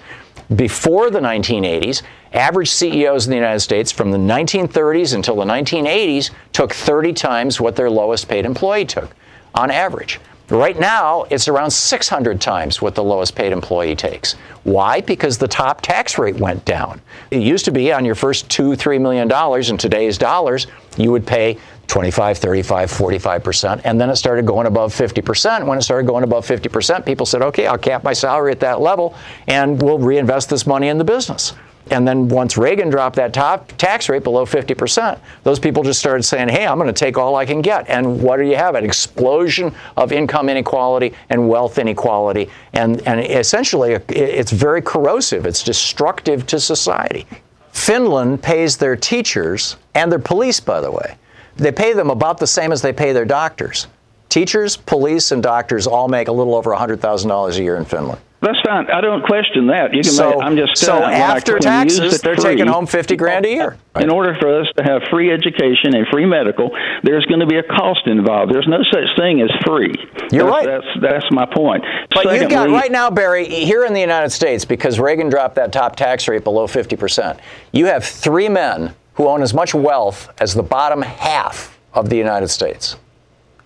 before the 1980s, average CEOs in the United States from the 1930s until the 1980s took 30 times what their lowest paid employee took on average. Right now, it's around 600 times what the lowest paid employee takes. Why? Because the top tax rate went down. It used to be on your first two, three million dollars in today's dollars, you would pay 25, 35, 45%. And then it started going above 50%. When it started going above 50%, people said, okay, I'll cap my salary at that level and we'll reinvest this money in the business. And then once Reagan dropped that top tax rate below 50%, those people just started saying, hey, I'm going to take all I can get. And what do you have? An explosion of income inequality and wealth inequality. And, and essentially, it's very corrosive, it's destructive to society. Finland pays their teachers and their police, by the way. They pay them about the same as they pay their doctors. Teachers, police, and doctors all make a little over $100,000 a year in Finland. That's fine. I don't question that. You can so, make, I'm just so after taxes, they're free, taking home 50 grand a year. In order for us to have free education and free medical, there's going to be a cost involved. There's no such thing as free. You're that's, right. That's that's my point. But Secondly, you've got right now, Barry, here in the United States, because Reagan dropped that top tax rate below 50 percent. You have three men who own as much wealth as the bottom half of the United States.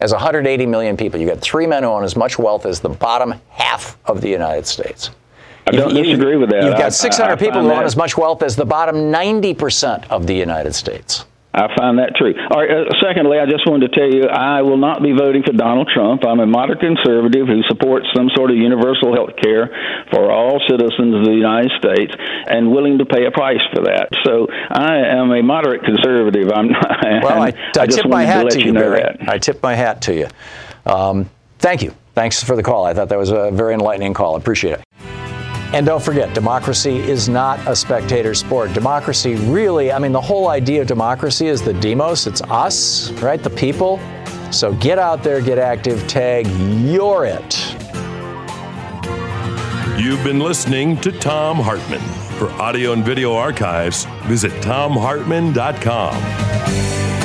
As 180 million people, you got three men who own as much wealth as the bottom half of the United States. I don't You- disagree with that. You've I- got 600 I- I people who own that- as much wealth as the bottom 90% of the United States. I find that true. All right. Uh, secondly, I just wanted to tell you I will not be voting for Donald Trump. I'm a moderate conservative who supports some sort of universal health care for all citizens of the United States and willing to pay a price for that. So I am a moderate conservative. I'm not. [laughs] Well, I, I, just tip my wanted hat let to you Barry. that. I tip my hat to you. Um, thank you. Thanks for the call. I thought that was a very enlightening call. I appreciate it. And don't forget, democracy is not a spectator sport. Democracy really, I mean, the whole idea of democracy is the demos, it's us, right? The people. So get out there, get active, tag, you're it. You've been listening to Thom Hartmann. For audio and video archives, visit thomhartmann.com.